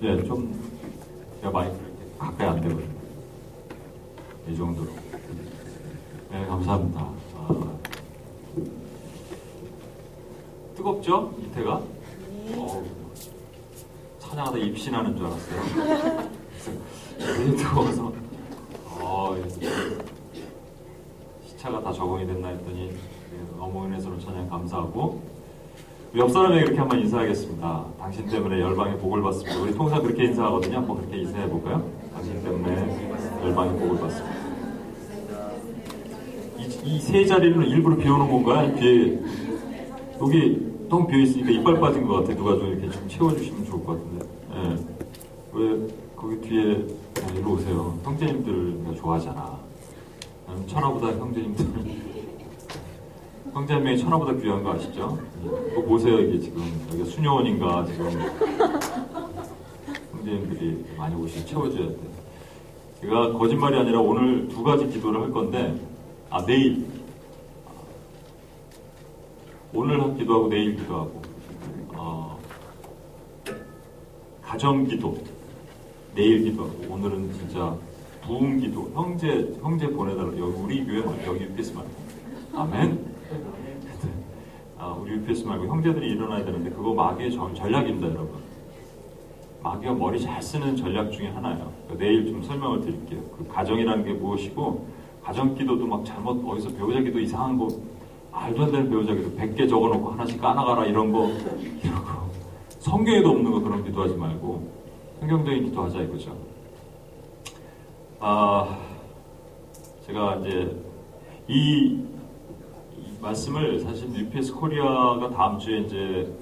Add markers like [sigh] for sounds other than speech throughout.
네, 좀, 제가 마이크를 가까이 안 되거든요. 이 정도로. 네, 감사합니다. 아, 뜨겁죠? 이태가? 어, 찬양하다 입신하는 줄 알았어요. 그래서 뜨거워서, 어, 시차가 다 적응이 됐나 했더니, 너무 은혜스러운 찬양 감사하고, 옆 사람에게 이렇게 한번 인사하겠습니다. 당신 때문에 열방의 복을 받습니다. 우리 통상 그렇게 인사하거든요. 한번 그렇게 인사해 볼까요? 당신 때문에 열방의 복을 받습니다. 이세 자리는 일부러 비워놓은 건가요? 뒤에 여기 텅 비어 있으니까 이빨 빠진 것 같아. 누가 좀 이렇게 좀 채워주시면 좋을 것 같은데. 예. 왜 거기 뒤에 아, 이리 오세요. 형제님들 내가 좋아하잖아. 나는 천하보다 형제님들 한 명이 천하보다 귀한 거 아시죠? 이거 보세요 이게 지금. 여기 수녀원인가 지금. 형제님들이 많이 오시 채워줘야 돼. 제가 거짓말이 아니라 오늘 두 가지 기도를 할 건데 아 내일. 오늘 기도하고 내일 기도하고. 어, 가정 기도. 내일 기도하고. 오늘은 진짜 부흥 기도. 형제 형제 보내달라 여기 우리 교회 말고 여기 UPS 말고 아멘 아, 우리 UPS 말고 형제들이 일어나야 되는데 그거 마귀의 전, 전략입니다 여러분. 마귀가 머리 잘 쓰는 전략 중에 하나예요. 내일 좀 설명을 드릴게요. 그 가정이라는 게 무엇이고 가정 기도도 막 잘못 어디서 배우자 기도 이상한 거 말도 안 되는 배우자 기도 100개 적어놓고 하나씩 까나가라 이런 거 이런 거 성경에도 없는 거 그런 기도하지 말고 성경적인 기도하자 이거죠. 아 제가 이제 이, 이 말씀을 사실 UPS 코리아가 다음 주에 이제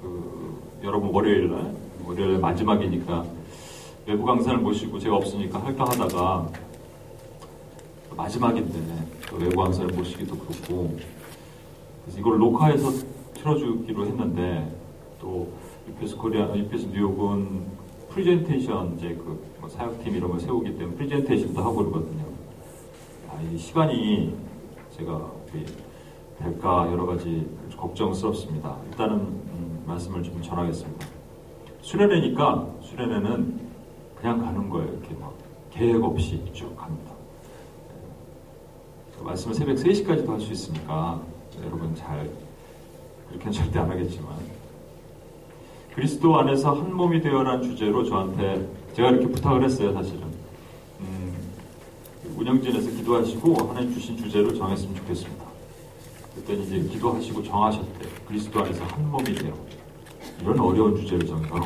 그 여러분 월요일 날 월요일 마지막이니까 외부 강사를 모시고 제가 없으니까 할까 하다가 마지막인데 외부 강사를 모시기도 그렇고 그래서 이걸 녹화해서 틀어주기로 했는데 또 UPS 코리아, UPS 뉴욕은 프리젠테이션 이제 그뭐 사역팀 이런 걸 세우기 때문에 프리젠테이션도 하고 그러거든요. 아, 이 시간이 제가 될까 여러 가지 걱정스럽습니다. 일단은 음, 말씀을 좀 전하겠습니다. 수련회니까 수련회는 그냥 가는 거예요. 이렇게 막 계획 없이 쭉 갑니다. 말씀을 새벽 3시까지도 할 수 있으니까 여러분 잘 그렇게는 절대 안 하겠지만 그리스도 안에서 한 몸이 되어라는 주제로 저한테 제가 이렇게 부탁을 했어요 사실은 음, 운영진에서 기도하시고 하나님 주신 주제를 정했으면 좋겠습니다 그랬더니 이제 기도하시고 정하셨대. 그리스도 안에서 한 몸이 되어 이런 어려운 주제를 정해가고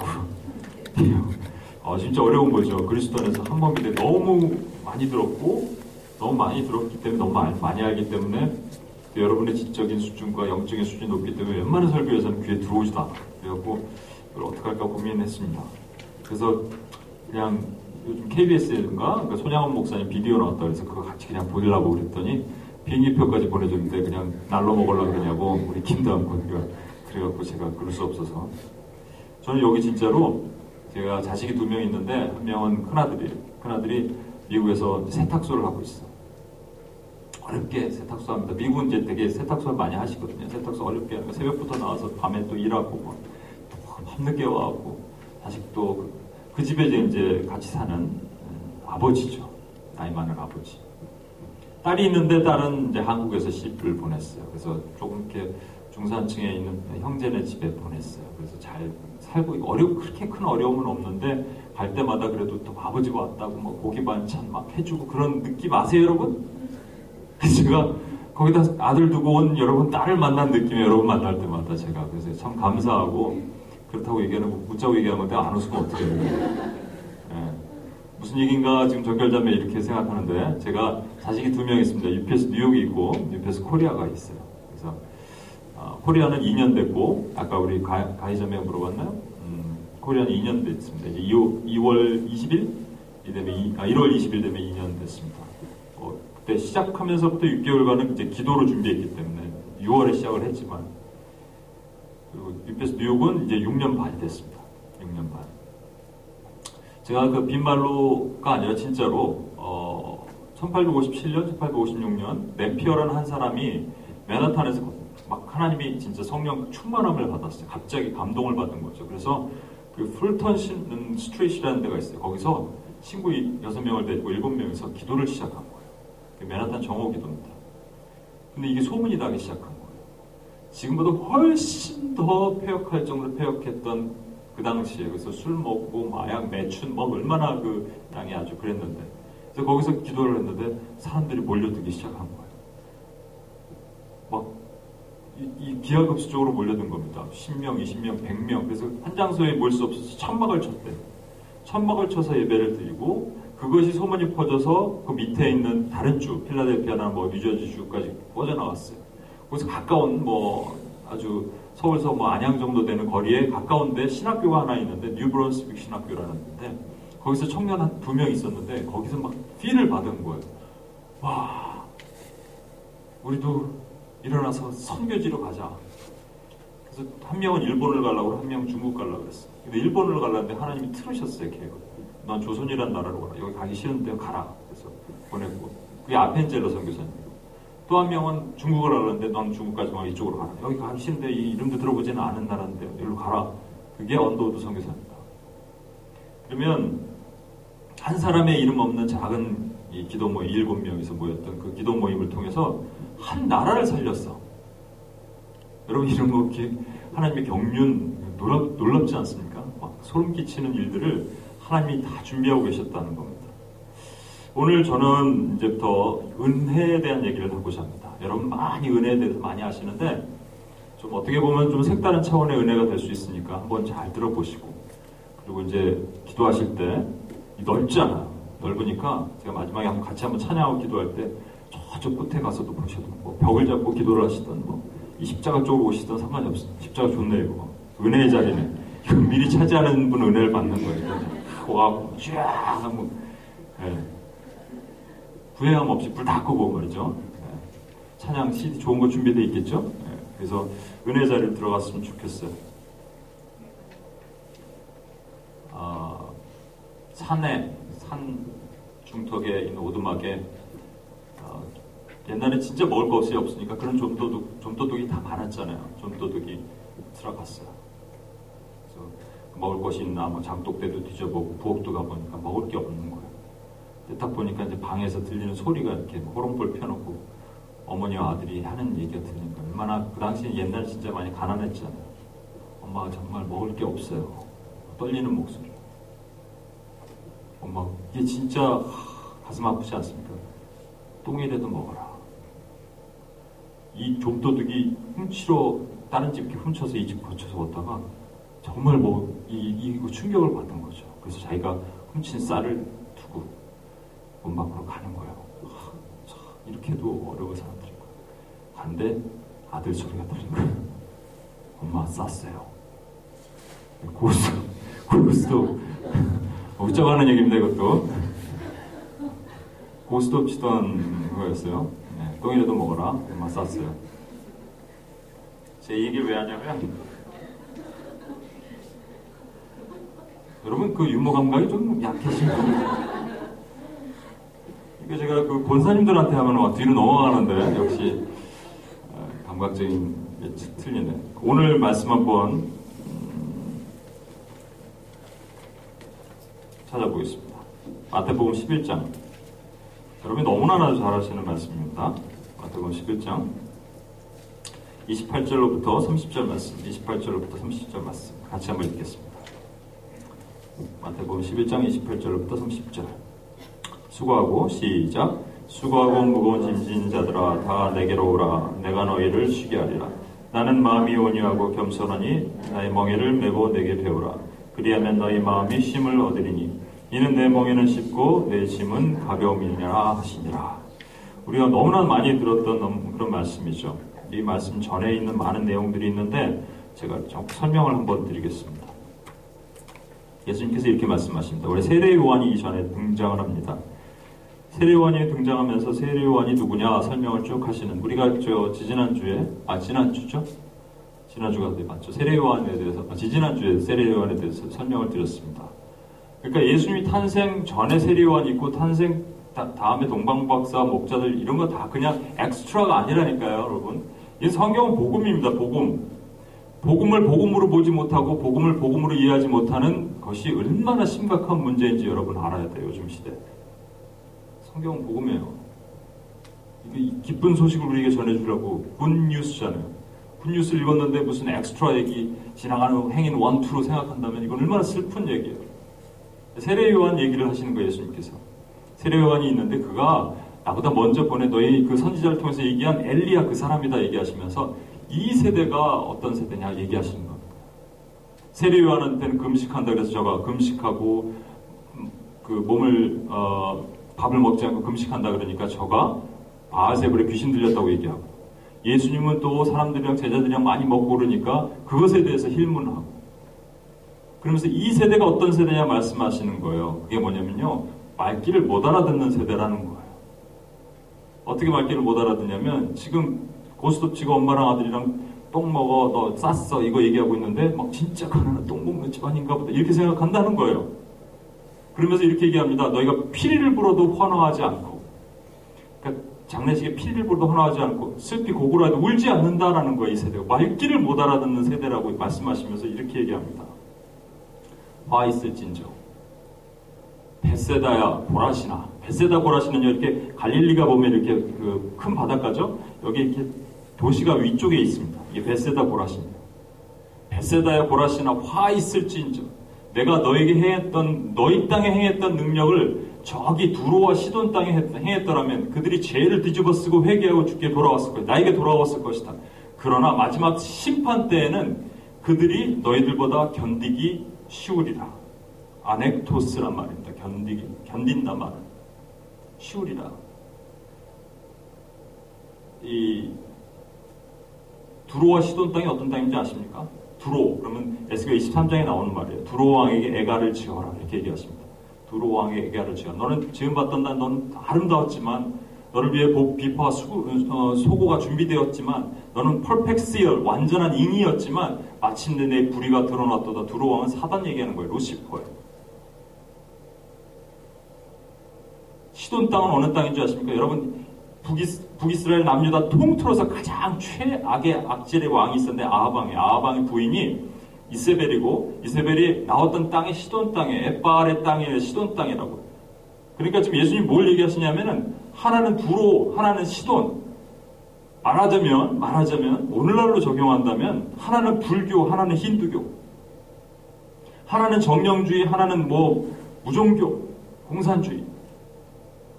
어, 진짜 어려운 거죠. 그리스도 안에서 한 돼. 너무 많이 들었고 너무 많이 들었기 때문에 너무 많이, 많이 알기 때문에 여러분의 지적인 수준과 영적인 수준이 높기 때문에 웬만한 설교에서는 귀에 들어오지도 않아. 그래갖고 이걸 어떻게 할까 고민했습니다. 그래서 그냥 요즘 KBS인가 그러니까 손양원 목사님 비디오 나왔다 그래서 그거 같이 그냥 보려고 그랬더니 비행기표까지 보내줬는데 그냥 날로 먹으려고 그러냐고 우리 김다음 권가 그래갖고 제가 그럴 수 없어서 저는 여기 진짜로 제가 자식이 두 명 있는데 한 명은 큰아들이 큰아들이 미국에서 세탁소를 하고 있어. 어렵게 세탁소 합니다. 미국은 이제 되게 세탁소 많이 하시거든요. 세탁소 어렵게 하는 새벽부터 나와서 밤에 또 일하고 뭐, 밤늦게 와갖고 다시 또그 그 집에 이제 같이 사는 음, 아버지죠. 나이 많은 아버지. 딸이 있는데 딸은 이제 한국에서 시집을 보냈어요. 그래서 조금 이렇게 중산층에 있는 형제네 집에 보냈어요. 그래서 잘 살고 어려 그렇게 큰 어려움은 없는데 갈 때마다 그래도 또 아버지가 왔다고 뭐 고기 반찬 막 해주고 그런 느낌 아세요, 여러분? [laughs] 제가 거기다 아들 두고 온 여러분 딸을 만난 느낌이 여러분 만날 때마다 제가 그래서 참 감사하고 그렇다고 얘기하는 거 웃자고 얘기하는 건데 안 웃으면 어떻게 해요? 네. 무슨 얘기인가 지금 정결자매 이렇게 생각하는데 제가 자식이 두 명 있습니다. UPS 뉴욕이 있고 UPS 코리아가 있어요. 그래서 어, 코리아는 2년 됐고 아까 우리 가, 가이자매 물어봤나요? 음, 코리아는 2년 됐습니다. 이제 2, 월 20일 이 되면 2, 아, 1월 20일 되면 2년 됐습니다. 그때 시작하면서부터 6개월간은 이제 기도로 준비했기 때문에 6월에 시작을 했지만 그리고 UPS 뉴욕은 이제 6년 반이 됐습니다. 6년 반. 제가 그 빈말로가 아니라 진짜로 어, 1857년, 1856년 네피어라는 한 사람이 맨하탄에서 막 하나님이 진짜 성령 충만함을 받았어요. 갑자기 감동을 받은 거죠. 그래서 그 Fulton Street라는 데가 있어요. 거기서 친구 여섯 명을 데리고 일곱 명이서 기도를 시작한 거예요. 맨하탄 정오 기도입니다. 근데 이게 소문이 나기 시작한 거예요. 지금보다 훨씬 더 패역할 정도로 패역했던 그 당시에 그래서 술 먹고 마약 매춘 뭐 얼마나 그 땅이 아주 그랬는데 그래서 거기서 기도를 했는데 사람들이 몰려들기 시작한 거예요. 막 이, 이 기하급수적으로 몰려든 겁니다. 10명, 20명, 100명. 그래서 한 장소에 모일 수 없어서 천막을 쳤대. 천막을 쳐서 예배를 드리고 그것이 소문이 퍼져서 그 밑에 있는 다른 주, 필라델피아나 뭐 뉴저지 주까지 뻗어나왔어요. 그래서 가까운 뭐 아주 서울서 뭐 안양 정도 되는 거리에 가까운데 신학교가 하나 있는데 뉴브런스빅 신학교라는 데인데 거기서 청년 한 두 명 있었는데 거기서 막 feel을 받은 거예요. 와, 우리도 일어나서 선교지로 가자. 그래서 한 명은 일본을 가려고 한 명은 중국 가려고 그랬어. 근데 일본을 가려는데 하나님이 틀으셨어요, 계획을. 난 조선이란 나라로 가라. 여기 가기 싫은데 가라. 그래서 보냈고. 그게 아펜젤러 선교사님. 또 한 명은 중국을 가려는데 넌 중국까지 와 이쪽으로 가라. 여기 싫은데 이 이름도 들어보지는 않은 나라인데 여기로 가라. 그게 언더우드 선교사입니다. 그러면 한 사람의 이름 없는 작은 이 기도 모임 일곱 명이서 모였던 그 기도 모임을 통해서 한 나라를 살렸어. 여러분 이런 거 하나님의 경륜 놀랍, 놀랍지 않습니까? 막 소름 끼치는 일들을 하나님이 다 준비하고 계셨다는 겁니다. 오늘 저는 이제부터 은혜에 대한 얘기를 하고자 합니다. 여러분 많이 은혜에 대해서 많이 아시는데 좀 어떻게 보면 좀 색다른 차원의 은혜가 될 수 있으니까 한번 잘 들어보시고 그리고 이제 기도하실 때 넓잖아요. 넓으니까 제가 마지막에 한번 같이 한번 찬양하고 기도할 때 저쪽 끝에 가서도 보셔도 뭐 벽을 잡고 기도를 하시던 뭐 이 십자가 쪽으로 오시던 상관이 없어요. 십자가 좋네요. 이거. 은혜의 자리네. 미리 차지하는 분 은혜를 받는 거예요. 와, 쫙 하면 네. 부행함 없이 불 다 끄고 말이죠. 네. 찬양 CD 좋은 거 준비되어 있겠죠? 네. 그래서 은혜 자리를 들어갔으면 좋겠어요. 아, 산에 산 중턱에 있는 오두막에 어, 옛날에 진짜 먹을 것이 없으니까 그런 좀도둑, 좀도둑이 다 많았잖아요. 좀도둑이 들어갔어요. 먹을 것이 있나, 뭐 장독대도 뒤져보고 부엌도 가보니까 먹을 게 없는. 근데 딱 보니까 이제 방에서 들리는 소리가 이렇게 호롱불 펴놓고 어머니와 아들이 하는 얘기가 들리니까 얼마나 그 당시에 옛날 진짜 많이 가난했잖아요. 엄마가 정말 먹을 게 없어요. 떨리는 목소리. 엄마, 이게 진짜 가슴 아프지 않습니까? 똥이라도 먹어라. 이 좀도둑이 훔치러 다른 집 이렇게 훔쳐서 이집 거쳐서 왔다가 정말 뭐 이, 이 충격을 받은 거죠. 그래서 자기가 훔친 쌀을 엄마 앞으로 가는 거예요. 이렇게도 어려운 사람들인 거예요. 간데 아들 소리가 들린 거예요. 엄마 쌌어요. 고수, 고수도 웃자고 하는 얘기입니다, 이것도. 고스톱 치던 거였어요. 네, 똥이라도 먹어라. 엄마 쌌어요. 제 얘기를 왜 하냐면, 여러분 그 유머 감각이 좀 약해진 겁니다. 이게 제가 그 권사님들한테 하면 뒤로 넘어가는데, 역시, 어, 감각적인 예측 틀리네. 오늘 말씀 한번 찾아보겠습니다. 마태복음 11장. 여러분이 너무나 잘 아시는 말씀입니다. 마태복음 11장 28절로부터 30절 말씀, 28절로부터 30절 말씀 같이 한번 읽겠습니다. 마태복음 11장 28절로부터 30절 수고하고 시작 수고하고 무거운 짐진 자들아 다 내게로 오라 내가 너희를 쉬게 하리라 나는 마음이 온유하고 겸손하니 나의 멍에를 메고 내게 배우라 그리하면 너희 마음이 쉼을 얻으리니 이는 내 멍에는 쉽고 내 짐은 가벼움이니라 하시니라. 우리가 너무나 많이 들었던 그런 말씀이죠. 이 말씀 전에 있는 많은 내용들이 있는데 제가 좀 설명을 한번 드리겠습니다. 예수님께서 이렇게 말씀하십니다. 원래 세례 요한이 이전에 등장을 합니다. 세례요한이 등장하면서 세례요한이 누구냐 설명을 쭉 하시는 우리가 저 지지난주에 아 지난주죠? 지난주가 맞죠. 세례요한에 대해서 아, 지지난주에 세례요한에 대해서 설명을 드렸습니다. 그러니까 예수님이 탄생 전에 세례요한이 있고 탄생 다, 음에 동방박사 목자들 이런 거 다 그냥 엑스트라가 아니라니까요, 여러분. 이 성경은 복음입니다. 복음. 복음을 복음으로 보지 못하고 복음을 복음으로 이해하지 못하는 것이 얼마나 심각한 문제인지 여러분 알아야 돼요. 요즘 시대. 성경은 복음이에요. 이게 기쁜 소식을 우리에게 전해주려고 good news잖아요. good news 읽었는데 무슨 엑스트라 얘기 지나가는 행인 one two로 생각한다면 이건 얼마나 슬픈 얘기예요. 세례 요한 얘기를 하시는 거예요, 예수님께서. 세례 요한이 있는데 그가 나보다 먼저 보내 너희 그 선지자를 통해서 얘기한 엘리야 그 사람이다 얘기하시면서 이 세대가 어떤 세대냐 얘기하시는 겁니다. 세례 요한한테는 금식한다 그래서 저가 금식하고 그 몸을 어, 밥을 먹지 않고 금식한다 그러니까 저가 바알세불에 귀신 들렸다고 얘기하고 예수님은 또 사람들이랑 제자들이랑 많이 먹고 그러니까 그것에 대해서 힐문하고 그러면서 이 세대가 어떤 세대냐 말씀하시는 거예요. 그게 뭐냐면요. 말귀를 못 알아듣는 세대라는 거예요. 어떻게 말귀를 못 알아듣냐면 지금 고스톱 치고 엄마랑 아들이랑 똥 먹어 너 쌌어 이거 얘기하고 있는데 막 진짜 가난한 똥 먹는 집안인가 보다 이렇게 생각한다는 거예요. 그러면서 이렇게 얘기합니다. 너희가 피리를 불어도 환호하지 않고. 그러니까 장례식에 피리를 불어도 환호하지 않고 슬피 고구라도 울지 않는다라는 거예요. 이 세대가. 말귀를 못 알아듣는 세대라고 말씀하시면서 이렇게 얘기합니다. 화 있을 진저. 베세다야 보라시나. 베세다 보라시는요 이렇게 갈릴리가 보면 이렇게 그 큰 바닷가죠? 여기 이렇게 도시가 위쪽에 있습니다. 이게 베세다 보라시입니다 베세다야 보라시나 화 있을 진저 내가 너에게 행했던 너희 땅에 행했던 능력을 저기 두로와 시돈 땅에 행했더라면 그들이 죄를 뒤집어쓰고 회개하고 죽게 돌아왔을 거야 나에게 돌아왔을 것이다 그러나 마지막 심판 때에는 그들이 너희들보다 견디기 쉬우리라. 아넥토스란 말입니다. 견디기, 견딘다 말은. 쉬우리라. 이 두로와 시돈 땅이 어떤 땅인지 아십니까? 두로 그러면 에스겔 23장에 나오는 말이에요. 두로 왕에게 애가를 지어라 이렇게 얘기하십니다. 두로 왕에게 애가를 지어. 너는 지금 봤던 날 너는 아름다웠지만 너를 위해 복, 비파와 어, 소고가 준비되었지만 너는 펄펙시얼 완전한 잉이었지만 마침내 내 불의가 드러났도다 두로 왕은 사단 얘기하는 거예요. 루시퍼예요. 시돈 땅은 어느 땅인 줄 아십니까? 여러분 북이스, 북이스라엘 남유다 통틀어서 가장 최악의 악질의 왕이 있었는데 아하방이 아하방의 부인이 이세벨이고 이세벨이 나왔던 땅이 시돈 땅에 에빠알의 땅이 시돈 땅이라고 그러니까 지금 예수님 뭘 얘기하시냐면은 하나는 두로, 하나는 시돈. 말하자면, 말하자면, 오늘날로 적용한다면, 하나는 불교, 하나는 힌두교. 하나는 정령주의, 하나는 뭐, 무종교, 공산주의.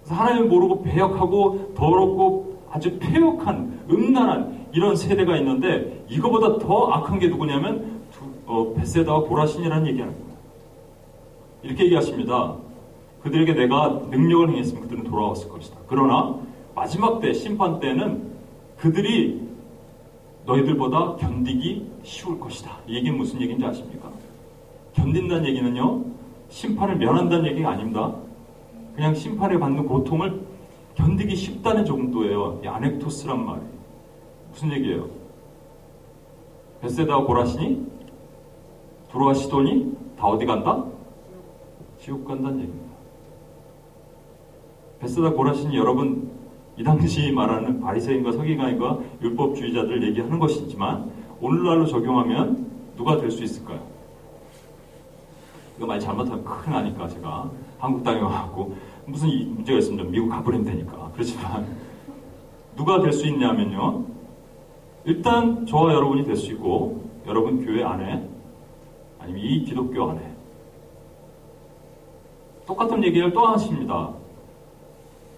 그래서 하나님을 모르고 배역하고 더럽고 아주 폐역한, 음란한 이런 세대가 있는데, 이거보다 더 악한 게 누구냐면, 어, 베세다와 보라신이라는 얘기하는 거예요. 이렇게 얘기하십니다. 그들에게 내가 능력을 행했으면 그들은 돌아왔을 것이다. 그러나 마지막 때 심판 때는 그들이 너희들보다 견디기 쉬울 것이다. 이 얘기는 무슨 얘기인지 아십니까? 견딘다는 얘기는요, 심판을 면한다는 얘기가 아닙니다. 그냥 심판을 받는 고통을 견디기 쉽다는 정도예요. 이 아넥토스란 말이. 무슨 얘기예요? 베세다와 고라시니? 두로와 시돈이 다 어디 간다? 지옥 간다는 얘기입니다. 베스다 고라신이 여러분 이 당시 말하는 바리새인과 서기관과 율법주의자들 얘기하는 것이지만 오늘날로 적용하면 누가 될 수 있을까요? 이거 많이 잘못하면 큰일 나니까 제가 한국 땅에 와갖고 무슨 문제가 있으면 미국 가버리면 되니까 그렇지만 누가 될 수 있냐면요 일단 저와 여러분이 될 수 있고 여러분 교회 안에 아니면 이 기독교 안에 똑같은 얘기를 또 하십니다.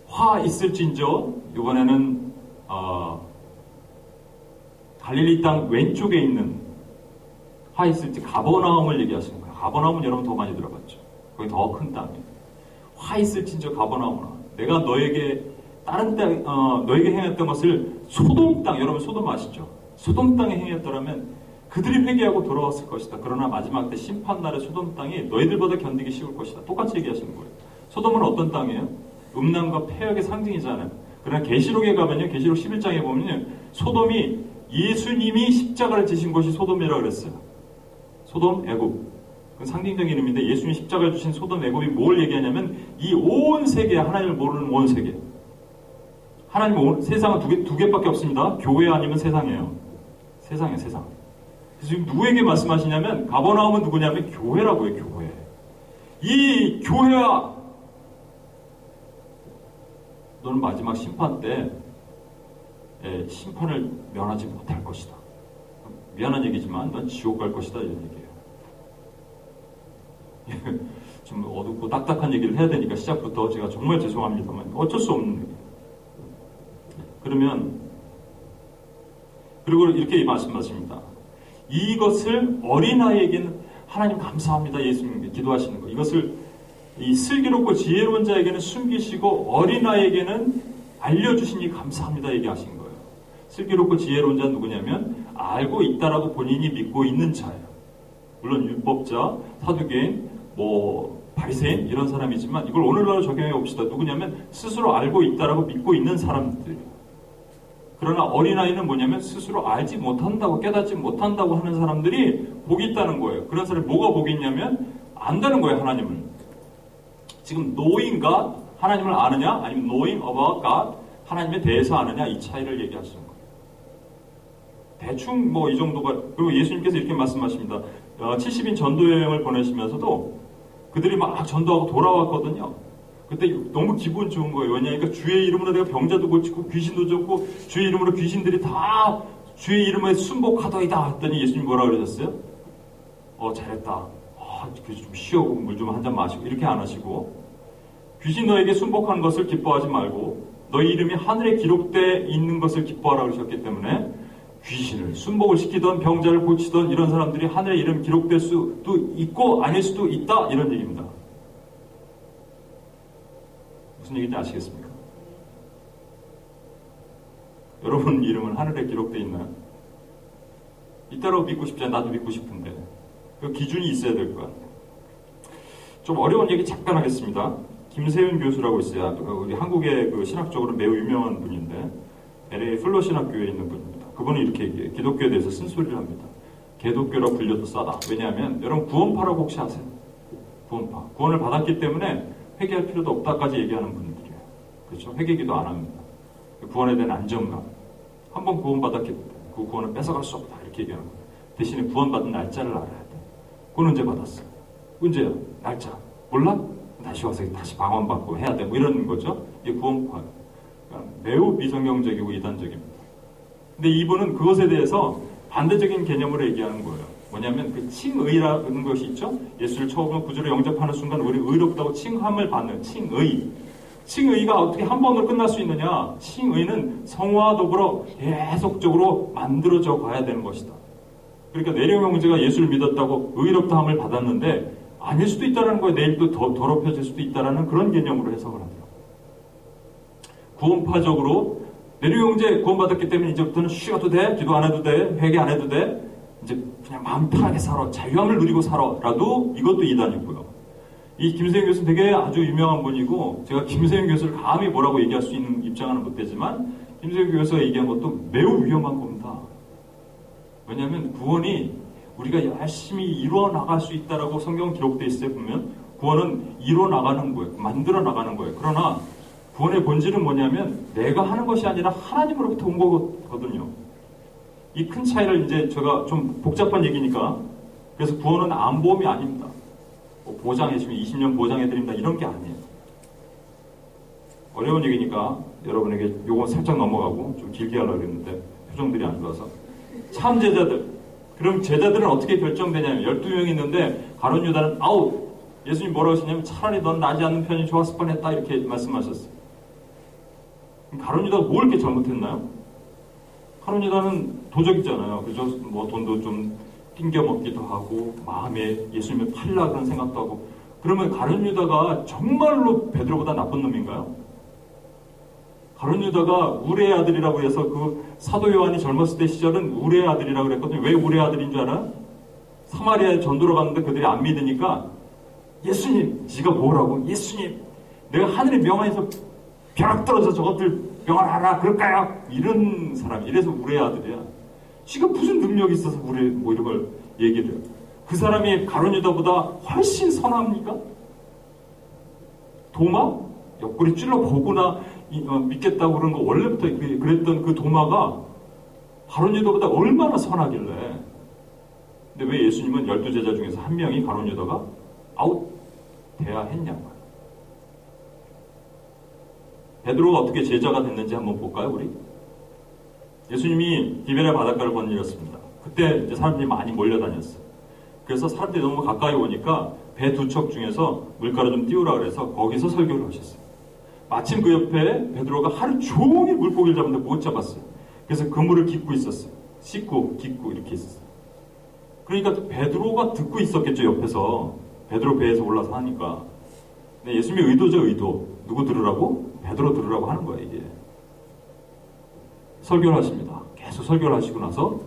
화 있을진저 이번에는 어, 갈릴리 땅 왼쪽에 있는 화 있을지 가버나움을 얘기하시는 거예요. 가버나움은 여러분 더 많이 들어봤죠. 거기 더 큰 땅이에요. 화 있을진저 가버나움아 내가 너에게 다른 땅 어, 너에게 행했던 것을 소돔 땅 여러분 소돔 아시죠? 소돔 땅에 행했더라면 그들이 회개하고 돌아왔을 것이다. 그러나 마지막 때 심판 날의 소돔 땅이 너희들보다 견디기 쉬울 것이다. 똑같이 얘기하시는 거예요. 소돔은 어떤 땅이에요? 음란과 폐역의 상징이잖아요. 그러나 계시록에 가면요. 계시록 11장에 보면요. 소돔이 예수님이 십자가를 지신 곳이 소돔이라고 그랬어요. 소돔, 애굽. 그 상징적인 이름인데 예수님이 십자가를 주신 소돔, 애굽이 뭘 얘기하냐면 이 온 세계, 하나님을 모르는 온 세계. 하나님 세상은 두 개, 두 개밖에 없습니다. 교회 아니면 세상이에요. 세상이에요, 세상. 그래서 지금 누구에게 말씀하시냐면, 가버나움은 누구냐면 교회라고요, 교회. 이 교회와 너는 마지막 심판 때 예, 심판을 면하지 못할 것이다. 미안한 얘기지만 넌 지옥 갈 것이다 이런 얘기예요. [laughs] 좀 어둡고 딱딱한 얘기를 해야 되니까 시작부터 제가 정말 죄송합니다만 어쩔 수 없는 얘기예요. 그러면 그리고 이렇게 말씀하십니다. 이것을 어린아이에게는 하나님 감사합니다. 예수님께 기도하시는 거. 이것을 이 슬기롭고 지혜로운 자에게는 숨기시고 어린아이에게는 알려주시니 감사합니다. 얘기하신 거예요. 슬기롭고 지혜로운 자는 누구냐면 알고 있다라고 본인이 믿고 있는 자예요. 물론 율법자, 사두개인, 뭐 바리새인 이런 사람이지만 이걸 오늘날 적용해 봅시다. 누구냐면 스스로 알고 있다라고 믿고 있는 사람들이에요. 그러나 어린아이는 뭐냐면 스스로 알지 못한다고 깨닫지 못한다고 하는 사람들이 복이 있다는 거예요. 그런 사람이 뭐가 복이 있냐면 안다는 거예요, 하나님을. 지금 God, 하나님을 아느냐 아니면 about God, 하나님에 대해서 아느냐 이 차이를 얘기하시는 거예요. 대충 뭐 이 정도가 그리고 예수님께서 이렇게 말씀하십니다. 70인 어, 전도 여행을 보내시면서도 그들이 막 전도하고 돌아왔거든요. 그때 너무 기분 좋은 거예요. 왜냐하니까 주의 이름으로 내가 병자도 고치고 귀신도 줬고 주의 이름으로 귀신들이 다 주의 이름에 순복하더이다 했더니 예수님 뭐라 그러셨어요? 어 잘했다. 아, 좀 쉬어고 물 좀 한 잔 마시고 이렇게 안 하시고 귀신 너에게 순복하는 것을 기뻐하지 말고 너희 이름이 하늘에 기록돼 있는 것을 기뻐하라 그러셨기 때문에 귀신을 순복을 시키던 병자를 고치던 이런 사람들이 하늘에 이름 기록될 수도 있고 아닐 수도 있다 이런 얘기입니다. 무슨 얘기인지 아시겠습니까? 여러분 이름은 하늘에 기록되어 있나요? 이따로 믿고 싶지 않아 나도 믿고 싶은데 그 기준이 있어야 될 것 같아요. 좀 어려운 얘기 잠깐 하겠습니다. 김세윤 교수라고 있어요. 우리 한국의 그 신학적으로 매우 유명한 분인데 LA 플로 신학교에 있는 분입니다. 그분은 이렇게 얘기해요. 기독교에 대해서 쓴소리를 합니다. 개독교라 불려도 싸다. 왜냐하면 여러분 구원파라고 혹시 아세요? 구원파. 구원을 받았기 때문에 회개할 필요도 없다까지 얘기하는 분들이에요. 그렇죠? 회개기도 안 합니다. 구원에 대한 안정감. 한 번 구원받았기 때문에 그 구원을 뺏어갈 수 없다. 이렇게 얘기하는 거예요. 대신에 구원받은 날짜를 알아야 돼. 그건 언제 받았어? 언제야? 날짜. 몰라? 다시 와서 다시 방언받고 해야 돼. 뭐 이런 거죠. 이게 구원파. 그러니까 매우 비성경적이고 이단적입니다. 근데 이분은 그것에 대해서 반대적인 개념으로 얘기하는 거예요. 뭐냐면 그 칭의라는 것이 있죠. 예수를 처음으로 구주로 영접하는 순간 우리 의롭다고 칭함을 받는 칭의. 칭의가 어떻게 한 번으로 끝날 수 있느냐? 칭의는 성화와 더불어 계속적으로 만들어져 가야 되는 것이다. 그러니까 내령 형제가 예수를 믿었다고 의롭다함을 받았는데 아닐 수도 있다는 거예요. 내일 또 더 더럽혀질 수도 있다는 그런 개념으로 해석을 하더라고요. 구원파적으로 내령 형제 구원받았기 때문에 이제부터는 쉬어도 돼, 기도 안 해도 돼, 회개 안 해도 돼, 이제 그냥 마음 편하게 살아. 자유함을 누리고 살아라도 이것도 이단이고요. 이 김세영 교수는 되게 아주 유명한 분이고 제가 김세영 교수를 감히 뭐라고 얘기할 수 있는 입장은 못 되지만 김세영 교수가 얘기한 것도 매우 위험한 겁니다. 왜냐하면 구원이 우리가 열심히 이루어 나갈 수 있다라고 성경 기록되어 있어요 보면 구원은 이루어 나가는 거예요. 만들어 나가는 거예요. 그러나 구원의 본질은 뭐냐면 내가 하는 것이 아니라 하나님으로부터 온 거거든요. 이 큰 차이를 이제 제가 좀 복잡한 얘기니까 그래서 구원은 안보험이 아닙니다. 뭐 보장해주면 20년 보장해드립니다. 이런 게 아니에요. 어려운 얘기니까 여러분에게 요거 살짝 넘어가고 좀 길게 하려고 했는데 표정들이 안 좋아서 참 제자들 그럼 제자들은 어떻게 결정되냐면 12명 있는데 가론 유다는 아우 예수님 뭐라고 하시냐면 차라리 넌 나지 않는 편이 좋았을 뻔했다 이렇게 말씀하셨어요. 가론 유다가 뭘 이렇게 잘못했나요? 카로니다는 도적이잖아요. 그죠? 뭐 돈도 좀 띵겨 먹기도 하고 마음에 예수님을 팔라 그런 생각도 하고 그러면 가룟 유다가 정말로 베드로보다 나쁜 놈인가요? 가룟 유다가 우레의 아들이라고 해서 그 사도 요한이 젊었을 때 시절은 우레의 아들이라고 그랬거든요. 왜 우레의 아들인 줄 알아요? 사마리아에 전도로 갔는데 그들이 안 믿으니까 예수님, 지가 뭐라고? 예수님, 내가 하늘의 명화에서 벼락 떨어져 저것들 병원하라 그럴까요? 이런 사람 이래서 우리 아들이야. 지금 무슨 능력이 있어서 우리 뭐 이런 걸 얘기를 해요. 그 사람이 가론유다보다 훨씬 선합니까? 도마? 옆구리 찔러 보거나 어, 믿겠다고 그런 거 원래부터 그, 그랬던 그 도마가 가론 유다보다 얼마나 선하길래 근데 왜 예수님은 열두 제자 중에서 한 명이 가론 유다가 아웃 돼야 했냐고 베드로가 어떻게 제자가 됐는지 한번 볼까요, 우리? 예수님이 디베레 바닷가를 거닐었습니다. 그때 이제 사람들이 많이 몰려다녔어요. 그래서 사람들이 너무 가까이 오니까 배 두 척 중에서 물가로 좀 띄우라 그래서 거기서 설교를 하셨어요. 마침 그 옆에 베드로가 하루 종일 물고기를 잡는데 못 잡았어요. 그래서 그물을 깁고 있었어요. 씻고 깁고 이렇게 있었어요. 그러니까 베드로가 듣고 있었겠죠 옆에서 베드로 배에서 올라서 하니까. 근데 예수님의 의도죠 의도. 누구 들으라고? 베드로 들으라고 하는 거예요 이게. 설교를 하십니다. 계속 설교를 하시고 나서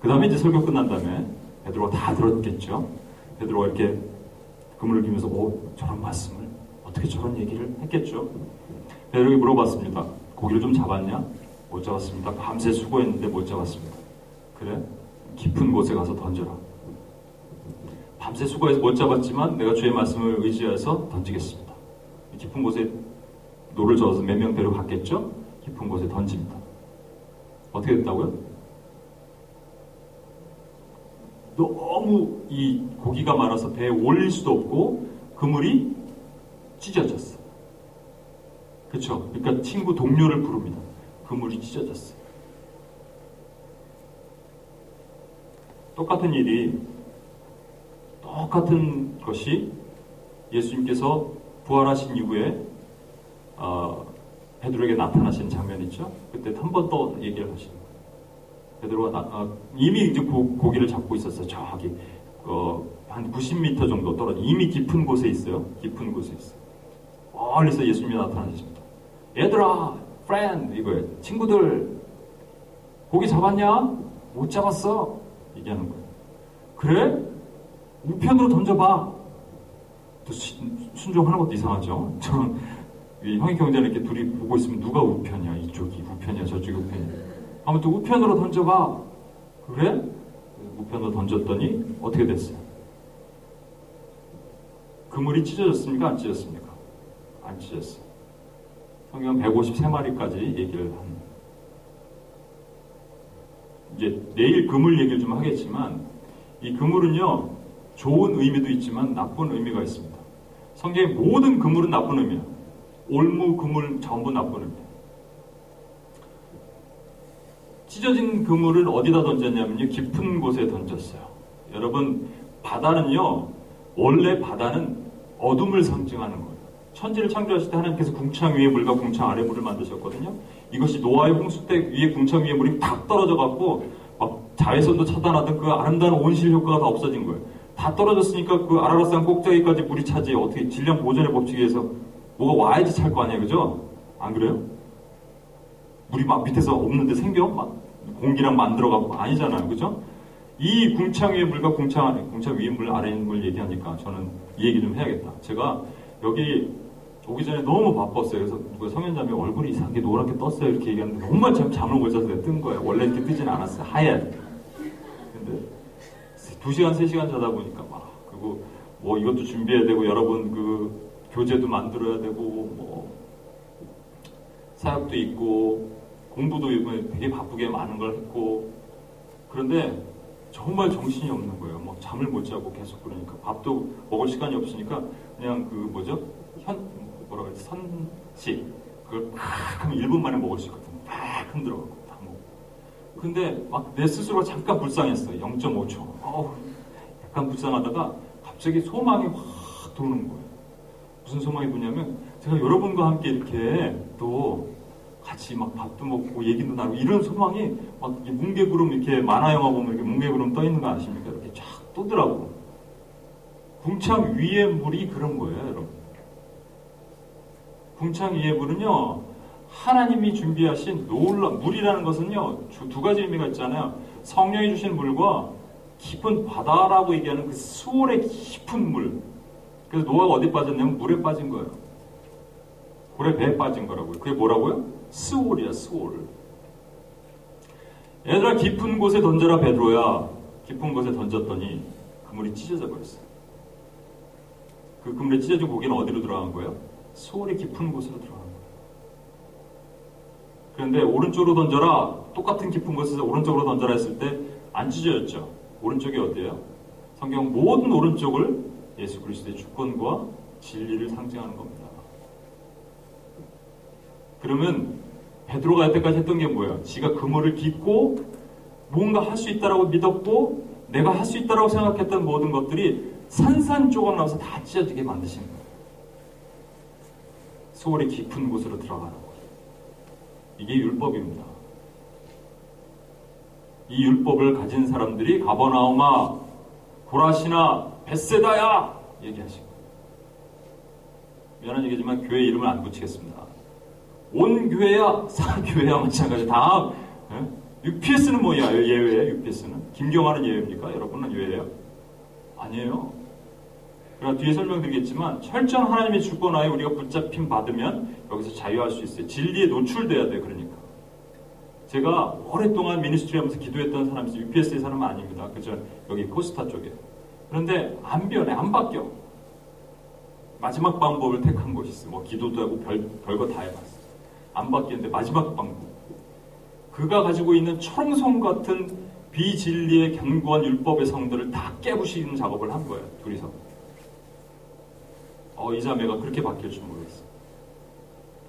그 다음에 이제 설교 끝난 다음에 베드로가 다 들었겠죠. 베드로가 이렇게 그물을 끼면서 오 저런 말씀을 어떻게 저런 얘기를 했겠죠. 베드로가 물어봤습니다. 고기를 좀 잡았냐? 못 잡았습니다. 밤새 수고했는데 못 잡았습니다. 그래? 깊은 곳에 가서 던져라. 밤새 수고해서 못 잡았지만 내가 주의 말씀을 의지해서 던지겠습니다. 깊은 곳에 노를 저어서 몇명 데려갔겠죠? 깊은 곳에 던집니다. 어떻게 됐다고요? 너무 이 고기가 많아서 배에 올릴 수도 없고 그물이 찢어졌어. 그렇죠? 그러니까 친구 동료를 부릅니다. 그물이 찢어졌어요. 똑같은 일이 똑같은 것이 예수님께서 부활하신 이후에 어, 베드로에게 나타나신 장면 있죠? 그때 한 번 더 얘기를 하시는 거예요. 베드로가 나, 어, 이미 이제 고, 고기를 잡고 있었어요. 저기 어, 한 90m 정도 떨어진 이미 깊은 곳에 있어요. 깊은 곳에 있어요. 멀리서 예수님이 나타나십니다. 얘들아, friend 이거예요. 친구들 고기 잡았냐? 못 잡았어. 얘기하는 거예요. 그래? 우편으로 던져봐. 또 순종하는 것도 이상하죠. 저는 형이 경제는 이렇게 둘이 보고 있으면 누가 우편이야? 이쪽이 우편이야? 저쪽이 우편이야? 아무튼 우편으로 던져봐. 그래? 우편으로 던졌더니 어떻게 됐어요? 그물이 찢어졌습니까? 안 찢어졌습니까? 안 찢었어요. 성경 153마리까지 얘기를 합니다. 이제 내일 그물 얘기를 좀 하겠지만 이 그물은요 좋은 의미도 있지만 나쁜 의미가 있습니다. 성경의 모든 그물은 나쁜 의미야. 올무 그물 전부 의미야. 찢어진 그물을 어디다 던졌냐면요 깊은 곳에 던졌어요. 여러분 바다는요 원래 바다는 어둠을 상징하는 거예요. 천지를 창조하실 때 하나님께서 궁창 위에 물과 궁창 아래 물을 만드셨거든요. 이것이 노아의 홍수 때 위에 궁창 위에 물이 탁 떨어져 갖고 막 자외선도 차단하던 그 아름다운 온실 효과가 다 없어진 거예요. 다 떨어졌으니까 그 아라라산 꼭대기까지 물이 차지 어떻게 질량 보존의 법칙에 의해서 뭐가 와야지 찰 거 아니에요, 그죠? 안 그래요? 물이 막 밑에서 없는데 생겨? 막 공기랑 만들어 갖고 아니잖아요, 그죠? 이 궁창 위의 물과 궁창 궁창 위의 물 아래 있는 물 얘기하니까 저는 이 얘기 좀 해야겠다. 제가 여기 오기 전에 너무 바빴어요. 그래서 누가 성현자매 얼굴이 이상하게 노랗게 떴어요. 이렇게 얘기하는데 정말 참 잠을 못 자서 뜬 거예요. 원래 이렇게 뜨진 않았어요. 하얀. 근데 2시간, 3시간 자다 보니까 막, 그리고 뭐 이것도 준비해야 되고 여러분 그 교재도 만들어야 되고 뭐 사역도 있고 공부도 이번에 되게 바쁘게 많은 걸 했고 그런데 정말 정신이 없는 거예요. 뭐 잠을 못 자고 계속 그러니까 밥도 먹을 시간이 없으니까 그냥 그 뭐죠 현 뭐라 그러지 선식 그걸 팍 하면 1분 만에 먹을 수 있거든. 팍 흔들어갖고 다 먹고. 근데 막 내 스스로가 잠깐 불쌍했어요. 0.5초. 어우, 약간 불쌍하다가 갑자기 소망이 확 도는 거예요. 무슨 소망이 도냐면 제가 여러분과 함께 이렇게 또 같이 막 밥도 먹고 얘기도 나누고 이런 소망이 막 뭉게구름 이렇게 만화 영화 보면 이렇게 뭉게구름 떠 있는 거 아십니까? 이렇게 쫙 떠더라고. 궁창 위에 물이 그런 거예요, 여러분. 궁창 위에 물은요, 하나님이 준비하신 놀라 물이라는 것은요 두 가지 의미가 있잖아요. 성령이 주신 물과 깊은 바다라고 얘기하는 그 수월의 깊은 물. 그래서 노아가 어디 빠졌냐면 물에 빠진 거예요. 고래 배에 빠진 거라고요. 그게 뭐라고요? 스올이야, 스올. 얘들아 깊은 곳에 던져라 베드로야. 깊은 곳에 던졌더니 그물이 찢어져 버렸어요. 그 그물에 찢어진 고기는 어디로 들어간 거예요? 소울이 깊은 곳으로 들어간 거예요. 그런데 오른쪽으로 던져라. 똑같은 깊은 곳에서 오른쪽으로 던져라 했을 때 안 찢어졌죠. 오른쪽이 어디예요? 성경 모든 오른쪽을 예수 그리스도의 주권과 진리를 상징하는 겁니다. 그러면 베드로가 여태까지 했던 게 뭐예요? 지가 그물을 깃고 뭔가 할 수 있다라고 믿었고 내가 할 수 있다라고 생각했던 모든 것들이 산산조각 나서 다 찢어지게 만드신 거예요. 소홀히 깊은 곳으로 들어가는 거예요. 이게 율법입니다. 이 율법을 가진 사람들이 가버나우마, 고라시나, 베세다야 얘기하시고 미안한 얘기지만 교회 이름을 안 붙이겠습니다. 온 교회야, 사교회야 마찬가지. 다 예? UPS는 뭐야? 예외에 UPS는 김경환은 예외입니까? 여러분은 예외예요? 아니에요. 그러나 뒤에 설명드리겠지만 철저한 하나님의 주권 하에 우리가 붙잡힘 받으면 여기서 자유할 수 있어요. 진리에 노출돼야 돼요. 그러니까. 제가 오랫동안 미니스트리 하면서 기도했던 사람이 UPS의 사람은 아닙니다. 그죠? 여기 코스타 쪽에. 그런데 안 변해, 안 바뀌어. 마지막 방법을 택한 것이 있어. 뭐 기도도 하고 별, 별거 다 해봤어. 안 바뀌는데 마지막 방법. 그가 가지고 있는 청성 같은 비진리의 견고한 율법의 성들을 다 깨부시는 작업을 한 거예요. 둘이서. 어, 이 자매가 그렇게 바뀔 줄 모르겠어.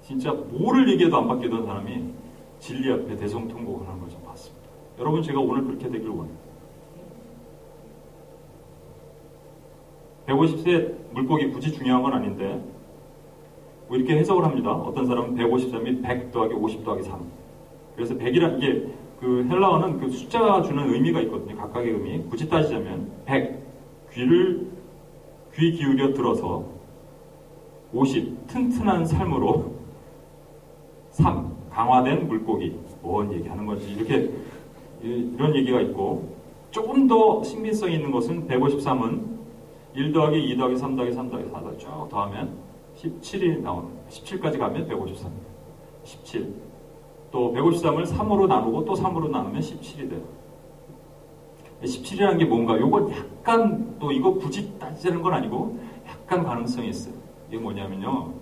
진짜 뭐를 얘기해도 안 바뀌던 사람이 진리 앞에 대성통곡을 하는 걸좀 봤습니다. 여러분 제가 오늘 그렇게 되길 원해요. 150세 물고기 굳이 중요한 건 아닌데 뭐 이렇게 해석을 합니다. 어떤 사람은 153이 100 더하기 50 더하기 3. 그래서 100이란 게그 헬라어는 그 숫자가 주는 의미가 있거든요. 각각의 의미. 굳이 따지자면 100 귀를 귀 기울여 들어서 50 튼튼한 삶으로 [laughs] 3 강화된 물고기 뭔 얘기하는 건지 이렇게 이런 얘기가 있고 조금 더 신빙성이 있는 것은 153은 1 더하기 2 더하기 3 더하기 3 더하기 4 더하기 쭉 더하면 17이 나오는 17까지 가면 153. 17. 또 153을 3으로 나누고 또 3으로 나누면 17이 돼요. 17이라는 게 뭔가 요건 약간 또 이거 굳이 따지는 건 아니고 약간 가능성이 있어요. 이게 뭐냐면요.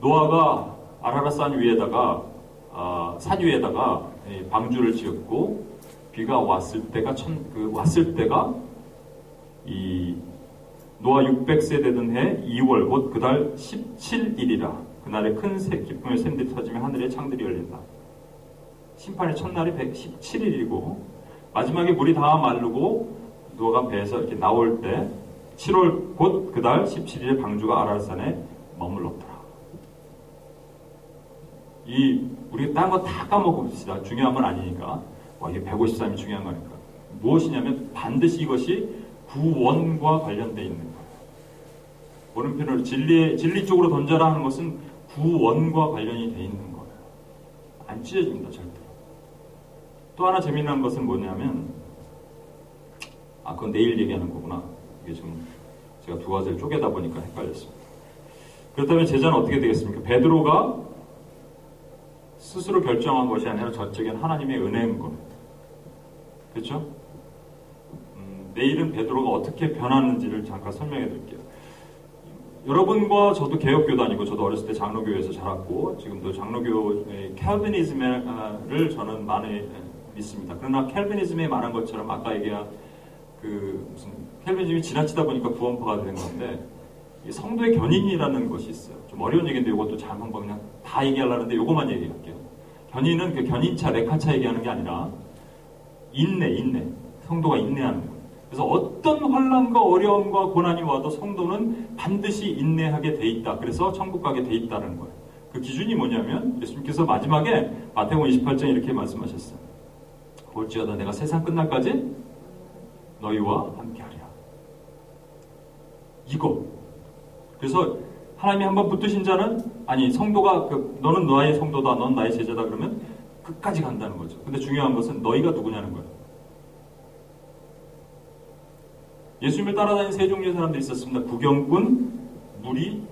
노아가 아라라산 위에다가 아, 산 위에다가 방주를 지었고 비가 왔을 때가 천, 그 왔을 때가 이 노아 600세 되던 해 2월 곧 그달 17일이라 그날에 큰 새, 기쁨의 샘들이 터지며 하늘의 창들이 열린다. 심판의 첫날이 117일이고 마지막에 물이 다 마르고 노아가 배에서 이렇게 나올 때 7월 곧 그달 17일에 방주가 아랄산에 머물렀더라. 이 우리 딴거 다 까먹읍시다. 중요한 건 아니니까. 와 이게 153이 중요한 거니까. 무엇이냐면 반드시 이것이 구원과 관련되어 있는 거예요. 오른편으로 진리 진리 쪽으로 던져라 하는 것은 구원과 관련이 되어 있는 거예요. 안 찢어집니다, 절대로. 또 하나 재미난 것은 뭐냐면, 아, 그건 내일 얘기하는 거구나. 이게 지금 제가 두 가지를 쪼개다 보니까 헷갈렸습니다. 그렇다면 제자는 어떻게 되겠습니까? 베드로가 스스로 결정한 것이 아니라 저쪽엔 하나님의 은혜인 겁니다. 그렇죠? 음, 내일은 베드로가 어떻게 변하는지를 잠깐 설명해 드릴게요. 여러분과 저도 개혁교단이고 저도 어렸을 때 장로교에서 자랐고 지금도 장로교의 캘비니즘을 저는 많이 믿습니다. 그러나 캘비니즘에 말한 것처럼 아까 얘기한 그 무슨 캘비니즘이 지나치다 보니까 구원파가 된 건데 성도의 견인이라는 것이 있어요. 좀 어려운 얘기인데 이것도 잘 한번 그냥 다 얘기하려는데 이것만 얘기할게요. 견인은 그 견인차, 레카차 얘기하는 게 아니라 인내, 인내. 성도가 인내하는 거예요. 그래서 어떤 환란과 어려움과 고난이 와도 성도는 반드시 인내하게 돼 있다. 그래서 천국 가게 돼 있다는 거예요. 그 기준이 뭐냐면 예수님께서 마지막에 마태복음 28장 이렇게 말씀하셨어요. 볼지어다 내가 세상 끝날까지 너희와 함께하리라. 이거. 그래서 하나님이 한번 붙드신 자는 아니 성도가 그, 너는 너의 성도다, 넌 나의 제자다 그러면 끝까지 간다는 거죠. 근데 중요한 것은 너희가 누구냐는 거예요. 예수님을 따라다니는 세 종류의 사람들이 있었습니다. 구경꾼, 무리,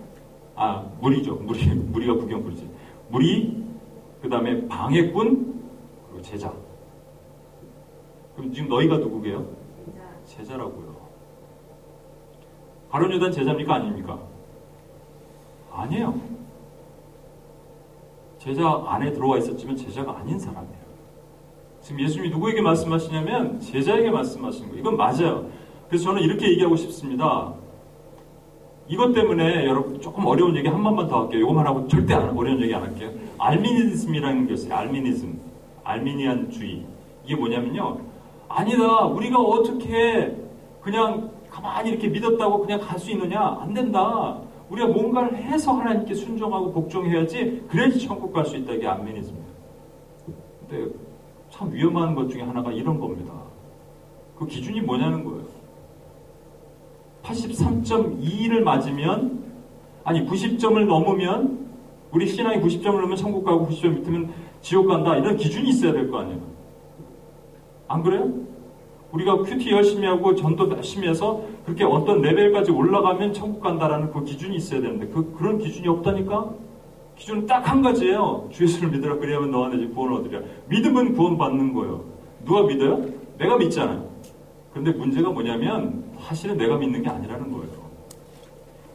아, 무리죠. 무리, [laughs] 무리가 구경꾼이지. 무리, 그 다음에 방해꾼, 그리고 제자. 그럼 지금 너희가 누구게요? 제자 라고요. 바론 유단 제자입니까? 아닙니까? 아니에요. 제자 안에 들어와 있었지만 제자가 아닌 사람이에요. 지금 예수님이 누구에게 말씀하시냐면 제자에게 말씀하시는 거예요. 이건 맞아요. 그래서 저는 이렇게 얘기하고 싶습니다. 이것 때문에 여러분 조금 어려운 얘기 한 번만 더 할게요. 이것만 하고 절대 안, 어려운 얘기 안 할게요. 알미니즘이라는 게 있어요. 알미니즘. 알미니안 주의. 이게 뭐냐면요. 아니다. 우리가 어떻게 그냥 가만히 이렇게 믿었다고 그냥 갈 수 있느냐? 안 된다. 우리가 뭔가를 해서 하나님께 순종하고 복종해야지 그래야지 천국 갈 수 있다. 이게 알미니즘이에요. 근데 참 위험한 것 중에 하나가 이런 겁니다. 그 기준이 뭐냐는 거예요. 83.2를 맞으면 아니 90점을 넘으면 우리 신앙이 90점을 넘으면 천국 가고 90점 밑으면 지옥 간다 이런 기준이 있어야 될 거 아니에요. 안 그래요? 우리가 큐티 열심히 하고 전도 열심히 해서 그렇게 어떤 레벨까지 올라가면 천국 간다라는 그 기준이 있어야 되는데 그 그런 기준이 없다니까. 기준은 딱 한 가지예요. 주 예수를 믿으라 그리하면 너와 내 집 구원을 얻으리라. 믿음은 구원 받는 거예요. 누가 믿어요? 내가 믿잖아요. 근데 문제가 뭐냐면 사실은 내가 믿는 게 아니라는 거예요.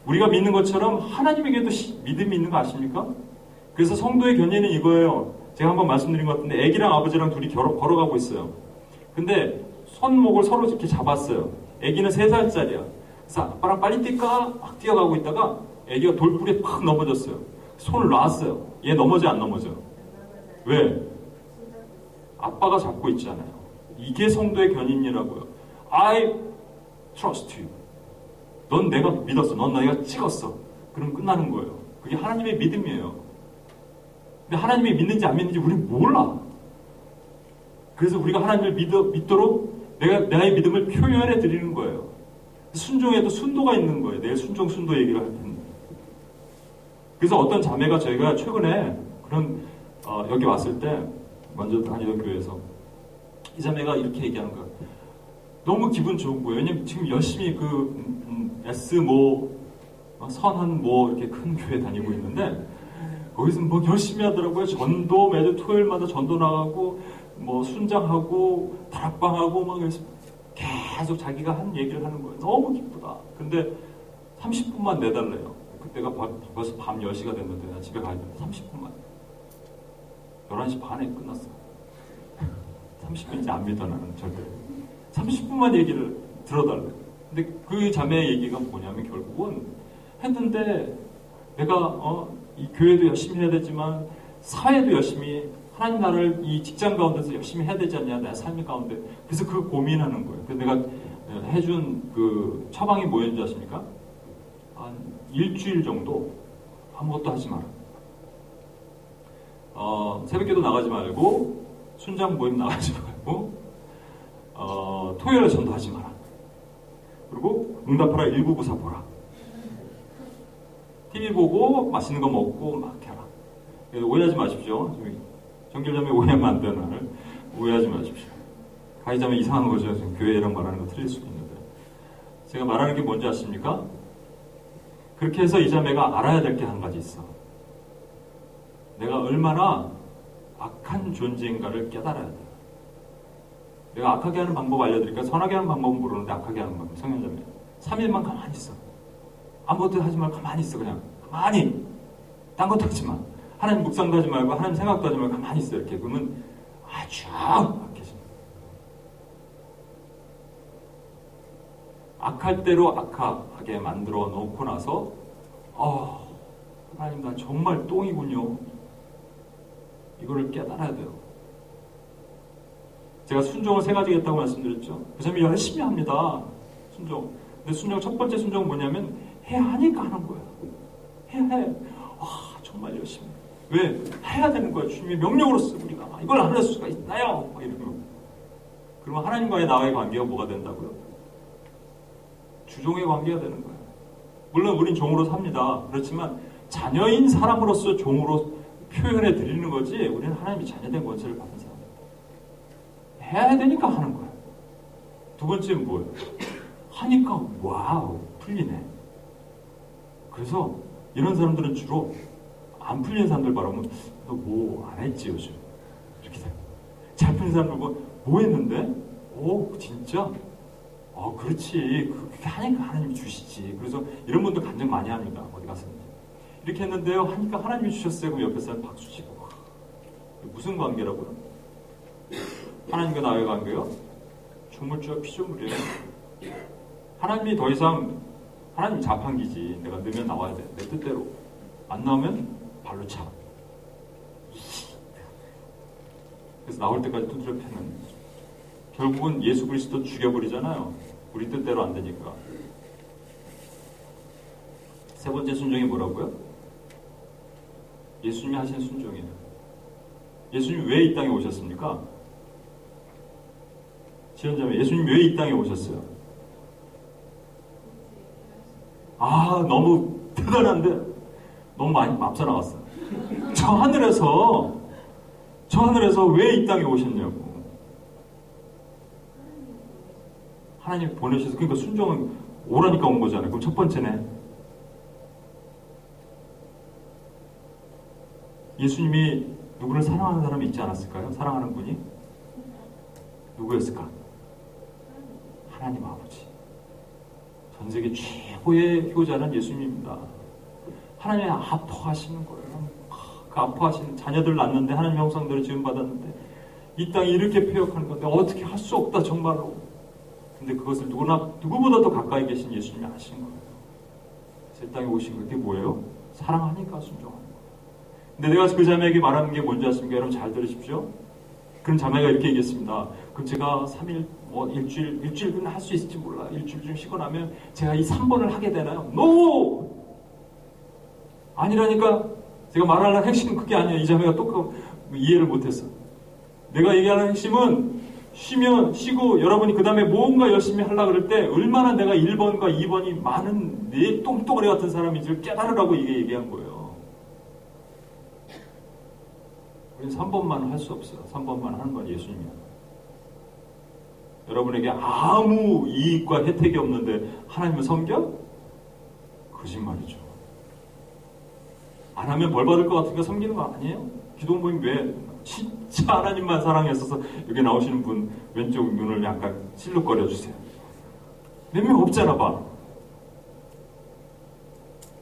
우리가 믿는 것처럼 하나님에게도 믿음이 있는 거 아십니까? 그래서 성도의 견해는 이거예요. 제가 한번 말씀드린 것 같은데 애기랑 아버지랑 둘이 걸어, 걸어가고 있어요. 근데 손목을 서로 이렇게 잡았어요. 애기는 3살짜리야. 그래서 아빠랑 빨리 뛸까? 막 뛰어가고 있다가 애기가 돌불에 팍 넘어졌어요. 손을 놨어요. 얘 넘어져 안 넘어져? 왜? 아빠가 잡고 있잖아요. 이게 성도의 견인이라고요. I trust you. 넌 내가 믿었어. 넌 내가 찍었어. 그럼 끝나는 거예요. 그게 하나님의 믿음이에요. 근데 하나님이 믿는지 안 믿는지 우리는 몰라. 그래서 우리가 하나님을 믿어, 믿도록 내가 나의 믿음을 표현해 드리는 거예요. 순종에도 순도가 있는 거예요. 내일 순종 순도 얘기를 할 텐데. 그래서 어떤 자매가 저희가 최근에 그런 어, 여기 왔을 때 먼저 다니던 교회에서 이 자매가 이렇게 얘기하는 거예요. 너무 기분 좋은 거예요. 왜냐면 지금 열심히 그 음, 음, S 뭐 어, 선한 뭐 이렇게 큰 교회 다니고 있는데 거기서 뭐 열심히 하더라고요. 전도 매주 토요일마다 전도 나가고 뭐 순장하고 다락방하고 막 그래서 계속 자기가 한 얘기를 하는 거예요. 너무 기쁘다. 근데 30분만 내달래요. 그때가 벌써 밤 10시가 됐는데 나 집에 가야 돼. 30분만. 11시 반에 끝났어. 30분인지 안 믿어 나는 절대. 30분만 얘기를 들어달래. 근데 그 자매의 얘기가 뭐냐면 결국은 했는데 내가 어, 이 교회도 열심히 해야 되지만 사회도 열심히 하나님 나라를 이 직장 가운데서 열심히 해야 되지 않냐 내 삶 가운데 그래서 그 고민하는 거예요. 그래서 내가 해준 그 처방이 뭐였는지 아십니까? 한 일주일 정도 아무것도 하지 마라. 어, 새벽기도 나가지 말고 순장 모임 나가지 말고 어, 토요일에 전도하지 마라. 그리고 응답하라 1994 보라. TV 보고 맛있는 거 먹고 막 해라. 오해하지 마십시오. 정결자매 오해하면 안 되는 날 오해하지 마십시오. 가해자매 이상한 거죠. 지금 교회랑 말하는 거 틀릴 수도 있는데. 제가 말하는 게 뭔지 아십니까? 그렇게 해서 이 자매가 알아야 될 게 한 가지 있어. 내가 얼마나 악한 존재인가를 깨달아야 돼. 내가 악하게 하는 방법 알려드릴까? 선하게 하는 방법은 모르는데 악하게 하는 방법. 성현자매. 3일만 가만히 있어. 아무것도 하지 말고 가만히 있어. 그냥. 가만히. 딴 것도 하지 마. 하나님 묵상도 하지 말고 하나님 생각도 하지 말고 가만히 있어. 이렇게. 그러면 아주 악해집니다. 악할 대로 악하게 만들어 놓고 나서 어, 하나님 나 정말 똥이군요. 이거를 깨달아야 돼요. 제가 순종을 세 가지 겠다고 말씀드렸죠. 그 사람이 열심히 합니다. 순종. 근데 순종 첫 번째 순종은 뭐냐면 해야 하니까 하는 거예요. 해야 해. 아 정말 열심히. 왜? 해야 되는 거예요. 주님의 명령으로서 우리가 이걸 안 할 수가 있나요? 이러면. 그러면 하나님과의 나와의 관계가 뭐가 된다고요? 주종의 관계가 되는 거예요. 물론 우린 종으로 삽니다. 그렇지만 자녀인 사람으로서 종으로 표현해 드리는 거지 우리는 하나님이 자녀된 권세를 사람. 해야 되니까 하는 거예요. 두 번째는 뭐예요? 하니까 wow 풀리네. 그래서 이런 사람들은 주로 안 풀린 사람들 바라보면 너 뭐 안 했지 요즘 이렇게 돼. 잘 풀린 사람들 뭐, 뭐 했는데? 오 진짜? 어 그렇지 그렇게 하니까 하나님이 주시지. 그래서 이런 분들 간증 많이 합니다. 어디 가서 이렇게 했는데요 하니까 하나님이 주셨어요. 그럼 옆에 사람 박수 치고 무슨 관계라고요? 하나님과 나의 관계요? 주물주와 피조물이에요. 하나님이 더 이상 하나님 자판기지. 내가 넣으면 나와야 돼. 내 뜻대로. 안 나오면 발로 차. 그래서 나올 때까지 두드려 패는. 결국은 예수 그리스도 죽여버리잖아요. 우리 뜻대로 안 되니까. 세 번째 순종이 뭐라고요? 예수님이 하신 순종이에요. 예수님이 왜 이 땅에 오셨습니까? 지원자면 예수님 왜 이 땅에 오셨어요? 아, 너무 대단한데 너무 많이 나갔어요. 저 하늘에서 저 하늘에서 왜 이 땅에 오셨냐고. 하나님 보내셔서 그러니까 순종은 오라니까 온 거잖아요. 그럼 첫 번째네. 예수님이 누구를 사랑하는 사람이 있지 않았을까요? 사랑하는 분이 누구였을까? 하나님 아버지. 전 세계 최고의 효자는 예수님입니다. 하나님이 아파하시는 거예요. 그 아파하시는 자녀들 낳는데 하나님 형상대로 지음 받았는데 이 땅이 이렇게 폐역하는 건데 어떻게 할 수 없다 정말로. 근데 그것을 누구나 누구보다 도 가까이 계신 예수님이 아신 거예요. 제 땅에 오신 그게 뭐예요? 사랑하니까 순종하는 거예요. 근데 내가 그 자매에게 말하는 게 뭔지 아십니까? 여러분 잘 들으십시오. 그럼 자매가 이렇게 얘기했습니다. 그럼 제가 3일, 뭐 일주일, 일주일은 할 수 있을지 몰라. 일주일 좀 쉬고 나면 제가 이 3번을 하게 되나요? NO! 아니라니까 제가 말하는 핵심은 그게 아니야. 이 자매가 똑 이해를 못했어. 내가 얘기하는 핵심은 쉬면 쉬고 여러분이 그 다음에 뭔가 열심히 하려고 그럴 때 얼마나 내가 1번과 2번이 많은 내 똥덩어리 같은 사람인지를 깨달으라고 이게 얘기한 거예요. 우리는 3번만 할 수 없어요. 3번만 하는 건 예수님이야. 여러분에게 아무 이익과 혜택이 없는데 하나님을 섬겨? 거짓말이죠. 안 하면 벌 받을 것 같으니까 섬기는 거 아니에요? 기도 모임 왜? 진짜 하나님만 사랑했어서 여기 나오시는 분 왼쪽 눈을 약간 실룩거려 주세요. 몇 명 없잖아 봐.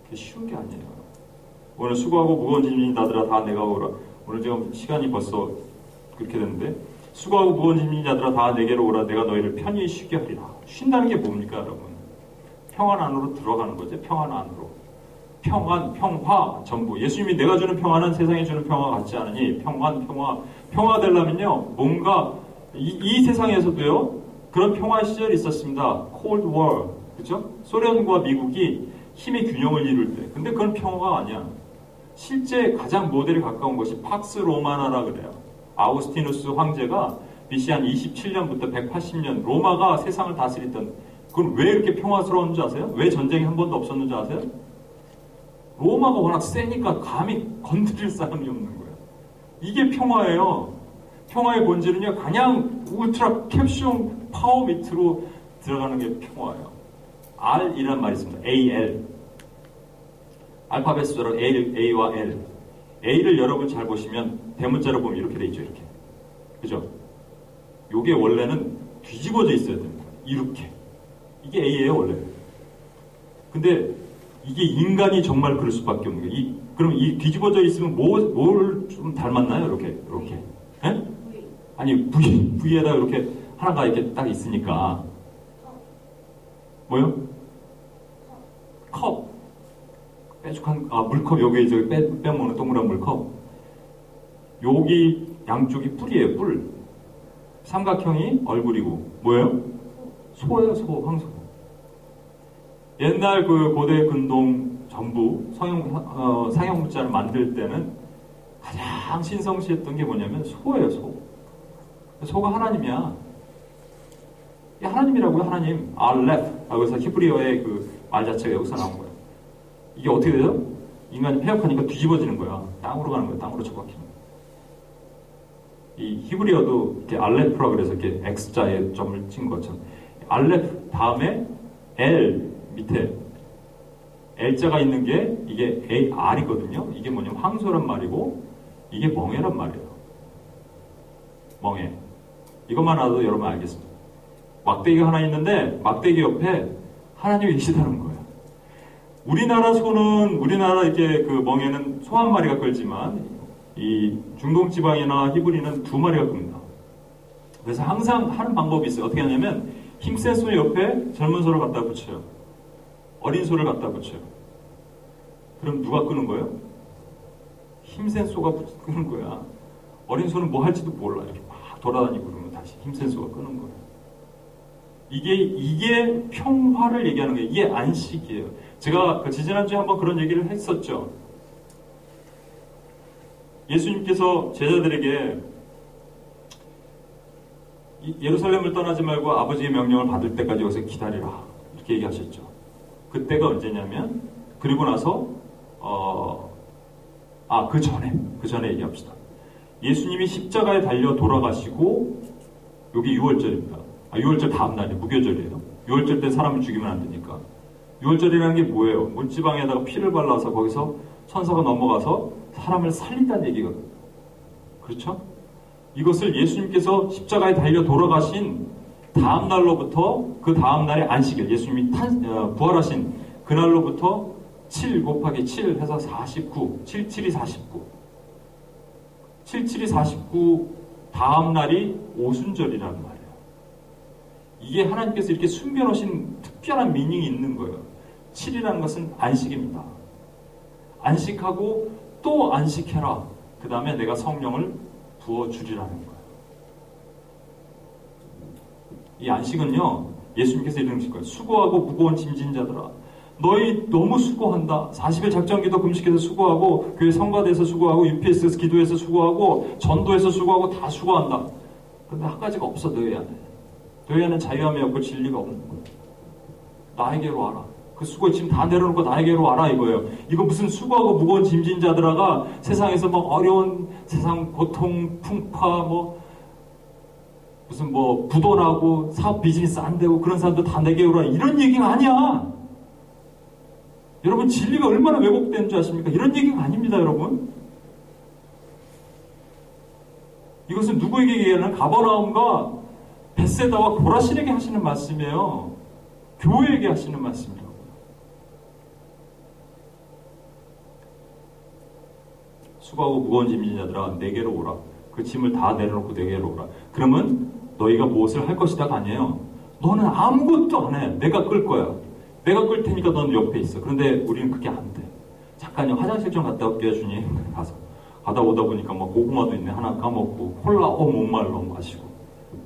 그게 쉬운 게 아니에요. 오늘 수고하고 무거운 짐이 나들아 다 내가 오라. 오늘 지금 시간이 벌써 그렇게 됐는데 수고하고 무거운 짐이 나들아 다 내게로 오라. 내가 너희를 편히 쉬게 하리라. 쉰다는 게 뭡니까 여러분? 평안 안으로 들어가는 거죠. 평안 안으로. 평안, 평화, 전부. 예수님이 내가 주는 평화는 세상에 주는 평화 같지 않으니 평안, 평화. 평화 되려면요, 뭔가 이, 이 세상에서도요, 그런 평화 시절이 있었습니다. Cold. 그죠? 소련과 미국이 힘의 균형을 이룰 때. 근데 그건 평화가 아니야. 실제 가장 모델에 가까운 것이 팍스 로마나라 그래요. 아우스티누스 황제가 BC 한 27년부터 180년 로마가 세상을 다스리던 그건 왜 이렇게 평화스러운지 아세요? 왜 전쟁이 한 번도 없었는지 아세요? 로마가 워낙 세니까 감히 건드릴 사람이 없는 거예요. 이게 평화예요. 평화의 본질은요, 그냥 울트라 캡슐 파워 밑으로 들어가는 게 평화예요. R이란 말이 있습니다. AL. 알파벳 숫자로 A, A와 L. A를 여러분 잘 보시면 대문자로 보면 이렇게 돼 있죠, 이렇게. 그죠? 요게 원래는 뒤집어져 있어야 됩니다. 이렇게. 이게 A예요, 원래. 근데 이게 인간이 정말 그럴 수밖에 없는 거예요. 이, 그럼 이 뒤집어져 있으면 뭐, 뭘 좀 닮았나요? 이렇게, 이렇게. 에? 아니, V, V에다 이렇게 하나가 이렇게 딱 있으니까. 뭐요? 컵. 빼죽한, 아, 물컵, 여기 이제 빼, 빼먹는 동그란 물컵. 여기 양쪽이 뿔이에요, 뿔. 삼각형이 얼굴이고, 뭐예요? 소예요, 소, 황소. 옛날 그 고대 근동 정부 성형, 어, 상형 문자를 만들 때는 가장 신성시했던 게 뭐냐면 소예요, 소. 소가 하나님이야. 하나님이라고요, 하나님. 알렙. 여기서 히브리어의 그 말 자체가 여기서 나온 거야. 이게 어떻게 돼요? 인간이 폐역하니까 뒤집어지는 거야. 땅으로 가는 거야, 땅으로 처박히는. 이 히브리어도 이렇게 알렙프라 그래서 이렇게 X자에 점을 친 것처럼. 알렙 다음에 L 밑에 L자가 있는 게 이게 A, R이거든요. 이게 뭐냐면 황소란 말이고 이게 멍해란 말이에요. 멍해. 이것만 알아도 여러분 알겠습니다. 막대기가 하나 있는데 막대기 옆에 하나님이 계시다는 거예요. 우리나라 소는 우리나라 이게 그 멍에는 소 한 마리가 끌지만 이 중동 지방이나 히브리는 두 마리가 끕니다. 그래서 항상 하는 방법이 있어요. 어떻게 하냐면 힘센 소 옆에 젊은 소를 갖다 붙여요. 어린 소를 갖다 붙여요. 그럼 누가 끄는 거예요? 힘센 소가 끄는 거야. 어린 소는 뭐 할지도 몰라. 이렇게 막 돌아다니고 그러면 다시 힘센 소가 끄는 거예요. 이게, 이게 평화를 얘기하는 거예요. 이게 안식이에요. 제가 그 지지난주에 한번 그런 얘기를 했었죠. 예수님께서 제자들에게 예루살렘을 떠나지 말고 아버지의 명령을 받을 때까지 여기서 기다리라. 이렇게 얘기하셨죠. 그때가 언제냐면, 그리고 나서, 어, 아, 그 전에, 그 전에 얘기합시다. 예수님이 십자가에 달려 돌아가시고, 여기 6월절입니다. 아, 6월절 다음 날이 무교절이에요. 6월절 때 사람을 죽이면 안 되니까. 6월절이라는 게 뭐예요? 물지방에다가 피를 발라서 거기서 천사가 넘어가서 사람을 살린다는 얘기거든요. 그렇죠? 이것을 예수님께서 십자가에 달려 돌아가신 다음 날로부터 그 다음 날의 안식일, 예수님이 탄, 어, 부활하신 그날로부터 7 곱하기 7 해서 49, 7, 7이 49. 7, 7이 49 다음 날이 오순절이라는 말이에요. 이게 하나님께서 이렇게 숨겨놓으신 특별한 미닝이 있는 거예요. 7이라는 것은 안식입니다. 안식하고 또 안식해라. 그 다음에 내가 성령을 부어주리라는 거예요. 이 안식은요, 예수님께서 이러실 거예요. 수고하고 무거운 짐진 자들아. 너희 너무 수고한다. 40일 작전기도 금식해서 수고하고, 교회 성가대에서 수고하고, UPS에서 기도해서 수고하고, 전도해서 수고하고, 다 수고한다. 근데 한 가지가 없어, 너희 안에. 너희 안에 자유함이 없고 진리가 없는 거예요. 나에게로 와라. 그 수고 지금 다 내려놓고 나에게로 와라 이거예요. 이거 무슨 수고하고 무거운 짐진 자들아가 세상에서 막 어려운 세상 고통, 풍파, 뭐 무슨 뭐 부도나고 사업 비즈니스 안 되고 그런 사람들 다 내게 오라 이런 얘기가 아니야. 여러분 진리가 얼마나 왜곡된 줄 아십니까? 이런 얘기가 아닙니다, 여러분. 이것은 누구에게 얘기하는 가버나움과 베세다와 고라신에게 하시는 말씀이에요. 교회에게 하시는 말씀입니다. 수고하고 무거운 짐진 자들아 내게로 오라. 그 짐을 다 내려놓고 내게로 오라. 그러면 너희가 무엇을 할 것이다가 아니에요. 너는 아무것도 안 해. 내가 끌 거야. 내가 끌 테니까 너는 옆에 있어. 그런데 우리는 그게 안 돼. 잠깐요. 화장실 좀 갔다 올게요, 주님. [laughs] 가서. 가다 오다 보니까 막 고구마도 있네. 하나 까먹고 콜라 어못 말로 마시고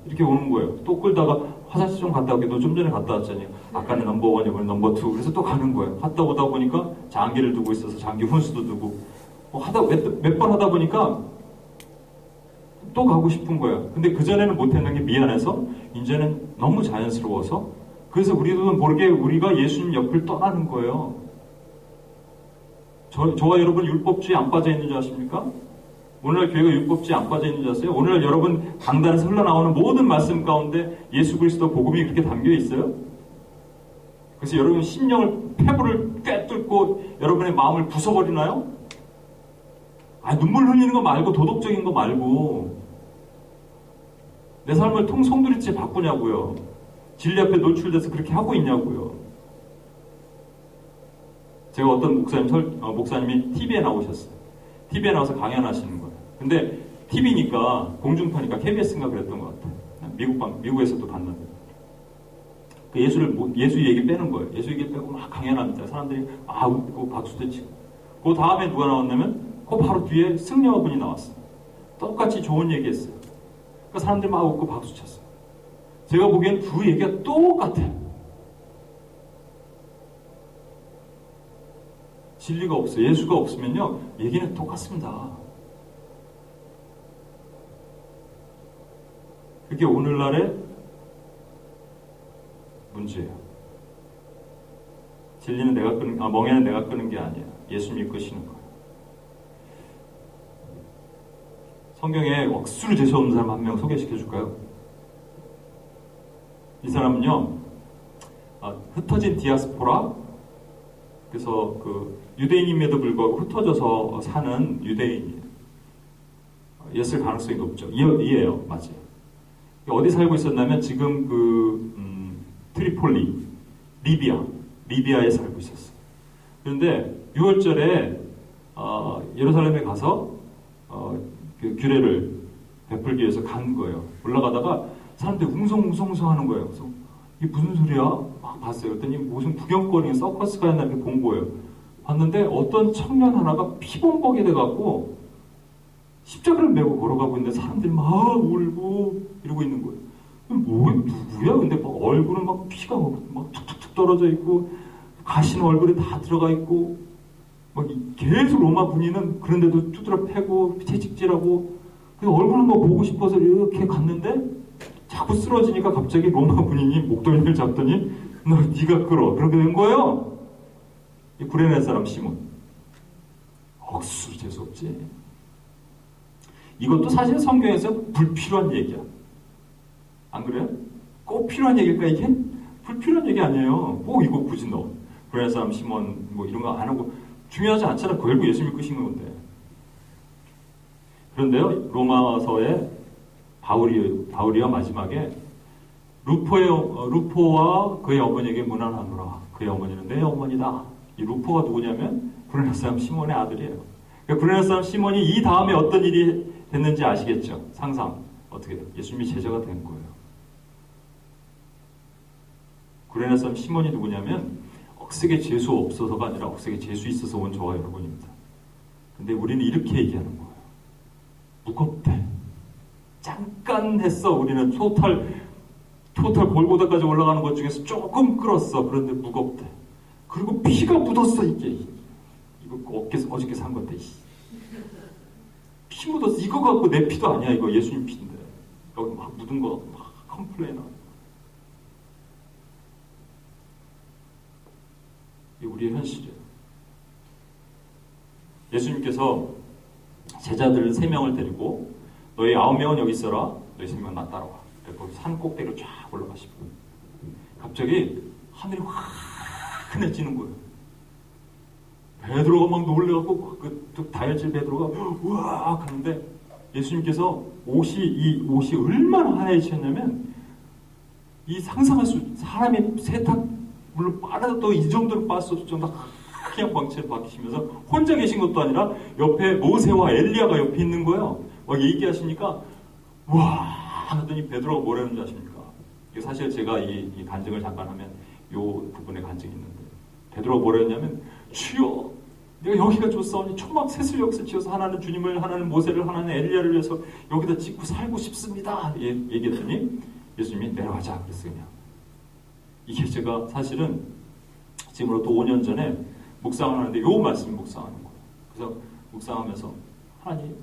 이렇게 오는 거예요. 또 끌다가 화장실 좀 갔다 올게. 너좀 전에 갔다 왔잖아요. 아까는 number one이고 number two. 그래서 또 가는 거예요. 갔다 오다 보니까 장기를 두고 있어서 장기 훈수도 두고 뭐 하다 몇번 하다 보니까 또 가고 싶은 거야. 근데 그전에는 못했는 게 미안해서 이제는 너무 자연스러워서 그래서 우리도 모르게 우리가 예수님 옆을 떠나는 거예요. 저, 저와 여러분 율법주의 안 빠져 있는 줄 아십니까? 오늘날 교회가 율법주의 안 빠져 있는 줄 아세요? 오늘날 여러분 강단에서 흘러나오는 모든 말씀 가운데 예수 그리스도 복음이 그렇게 담겨 있어요? 그래서 여러분 심령을 폐부를 꿰뚫고 여러분의 마음을 부숴버리나요? 아, 눈물 흘리는 거 말고 도덕적인 거 말고 내 삶을 통성두리째 바꾸냐고요. 진리 앞에 노출돼서 그렇게 하고 있냐고요. 제가 어떤 목사님 설, 어, 목사님이 TV에 나오셨어요. TV에 나와서 강연하시는 거예요. 근데 TV니까 공중파니까 KBS인가 그랬던 것 같아요. 미국 방 미국에서도 봤는데 그 예수를 예수 얘기 빼는 거예요. 예수 얘기 빼고 막 강연합니다. 사람들이 아 웃고 박수도 치고. 그 다음에 누가 나왔냐면 그 바로 뒤에 승려분이 나왔어요. 똑같이 좋은 얘기했어요. 그러니까 사람들 막 웃고 박수 쳤어요. 제가 보기엔 두 얘기가 똑같아요. 진리가 없어요. 예수가 없으면요, 얘기는 똑같습니다. 그게 오늘날의 문제예요. 진리는 내가 끄는, 아, 멍에는 내가 끄는 게 아니에요. 예수님이 끄시는 거예요. 성경에 억수로 재수없는 사람 한 명 소개시켜 줄까요? 이 사람은요, 아, 흩어진 디아스포라, 그래서 그 유대인임에도 불구하고 흩어져서 사는 유대인이에요. 였을 가능성이 높죠. 이, 이에요. 맞아요. 어디 살고 있었냐면 지금 그, 음, 트리폴리, 리비아, 리비아에 살고 있었어요. 그런데 유월절에 어, 예루살렘에 가서 어, 그 규례를 베풀기 위해서 간 거예요. 올라가다가 사람들이 웅성웅성웅성 하는 거예요. 그래서 이게 무슨 소리야? 막 봤어요. 그랬더니 무슨 구경거리 서커스가 있나 본 거예요. 봤는데 어떤 청년 하나가 피범벅이 돼갖고 십자가를 메고 걸어가고 있는데 사람들이 막 울고 이러고 있는 거예요. 뭐, 누구야? 근데 막 얼굴은 막 피가 막 툭툭툭 떨어져 있고, 가시는 얼굴에 다 들어가 있고, 막 계속 로마 군인은 그런데도 두드려 패고, 채찍질하고, 그 얼굴을 막 보고 싶어서 이렇게 갔는데, 자꾸 쓰러지니까 갑자기 로마 군인이 목덜미를 잡더니, 너 네가 끌어. 그렇게 된 거예요. 이 구레네 사람 시몬. 억수 재수 없지. 이것도 사실 성경에서 불필요한 얘기야. 안 그래요? 꼭 필요한 얘기일까 이게? 불필요한 얘기 아니에요. 뭐 이거 굳이 너 그래 사람 시몬 뭐 이런 거 안 하고 중요하지 않잖아. 결국 예수 믿고 신 건데. 그런데요 로마서에 바울이 바울이야 마지막에 루포의 어, 루포와 그의 어머니에게 문안하노라. 그의 어머니는 내 어머니다. 이 루포가 누구냐면 구레네 사람 시몬의 아들이에요. 그러니까 구레네 사람 시몬이 이 다음에 어떤 일이 됐는지 아시겠죠? 상상 어떻게 예수님이 제자가 된 거예요. 구레네 사람 시몬이 누구냐면 억세게 재수 없어서가 아니라 억세게 재수 있어서 온 저와 여러분입니다. 근데 우리는 이렇게 얘기하는 거예요. 무겁대. 잠깐 했어. 우리는 토탈 토탈 골고다까지 올라가는 것 중에서 조금 끌었어. 그런데 무겁대. 그리고 피가 묻었어 이게. 이거 어깨 어저께 산 건데. 피 묻었어. 이거 갖고 내 피도 아니야. 이거 예수님 피인데. 여기 막 묻은 거 막 complain하 이 우리의 현실이에요. 예수님께서 제자들 세 명을 데리고 너희 아홉 명은 여기 있어라. 너희 세 명은 나 따라와. 거기 산 꼭대기로 쫙 올라가시고 갑자기 하늘이 확큰해지는 거예요. 베드로가 막 놀래갖고 그 다혈질 베드로가 우와 하는데 예수님께서 옷이 이 옷이 얼마나 하얘지셨냐면 이 상상할 수 사람이 세탁 물론 빠르도 이 정도로 빠졌을 정도 하얀 광채로 바뀌시면서 혼자 계신 것도 아니라 옆에 모세와 엘리야가 옆에 있는 거예요. 막 얘기하시니까 와 하더니 베드로가 뭐라는지 아십니까? 이게 사실 제가 이, 이 간증을 잠깐 하면 요 부분에 간증이 있는데 베드로가 뭐라했냐면 주여 내가 여기가 좋사오니 초막 셋을 역사 지어서 하나는 주님을 하나는 모세를 하나는 엘리야를 위해서 여기다 짓고 살고 싶습니다. 예, 얘기했더니 예수님이 내려가자 그랬어요 그냥. 이게 제가 사실은 지금으로부터 5년 전에 묵상을 하는데 요 말씀 묵상하는 거예요. 그래서 묵상하면서 하나님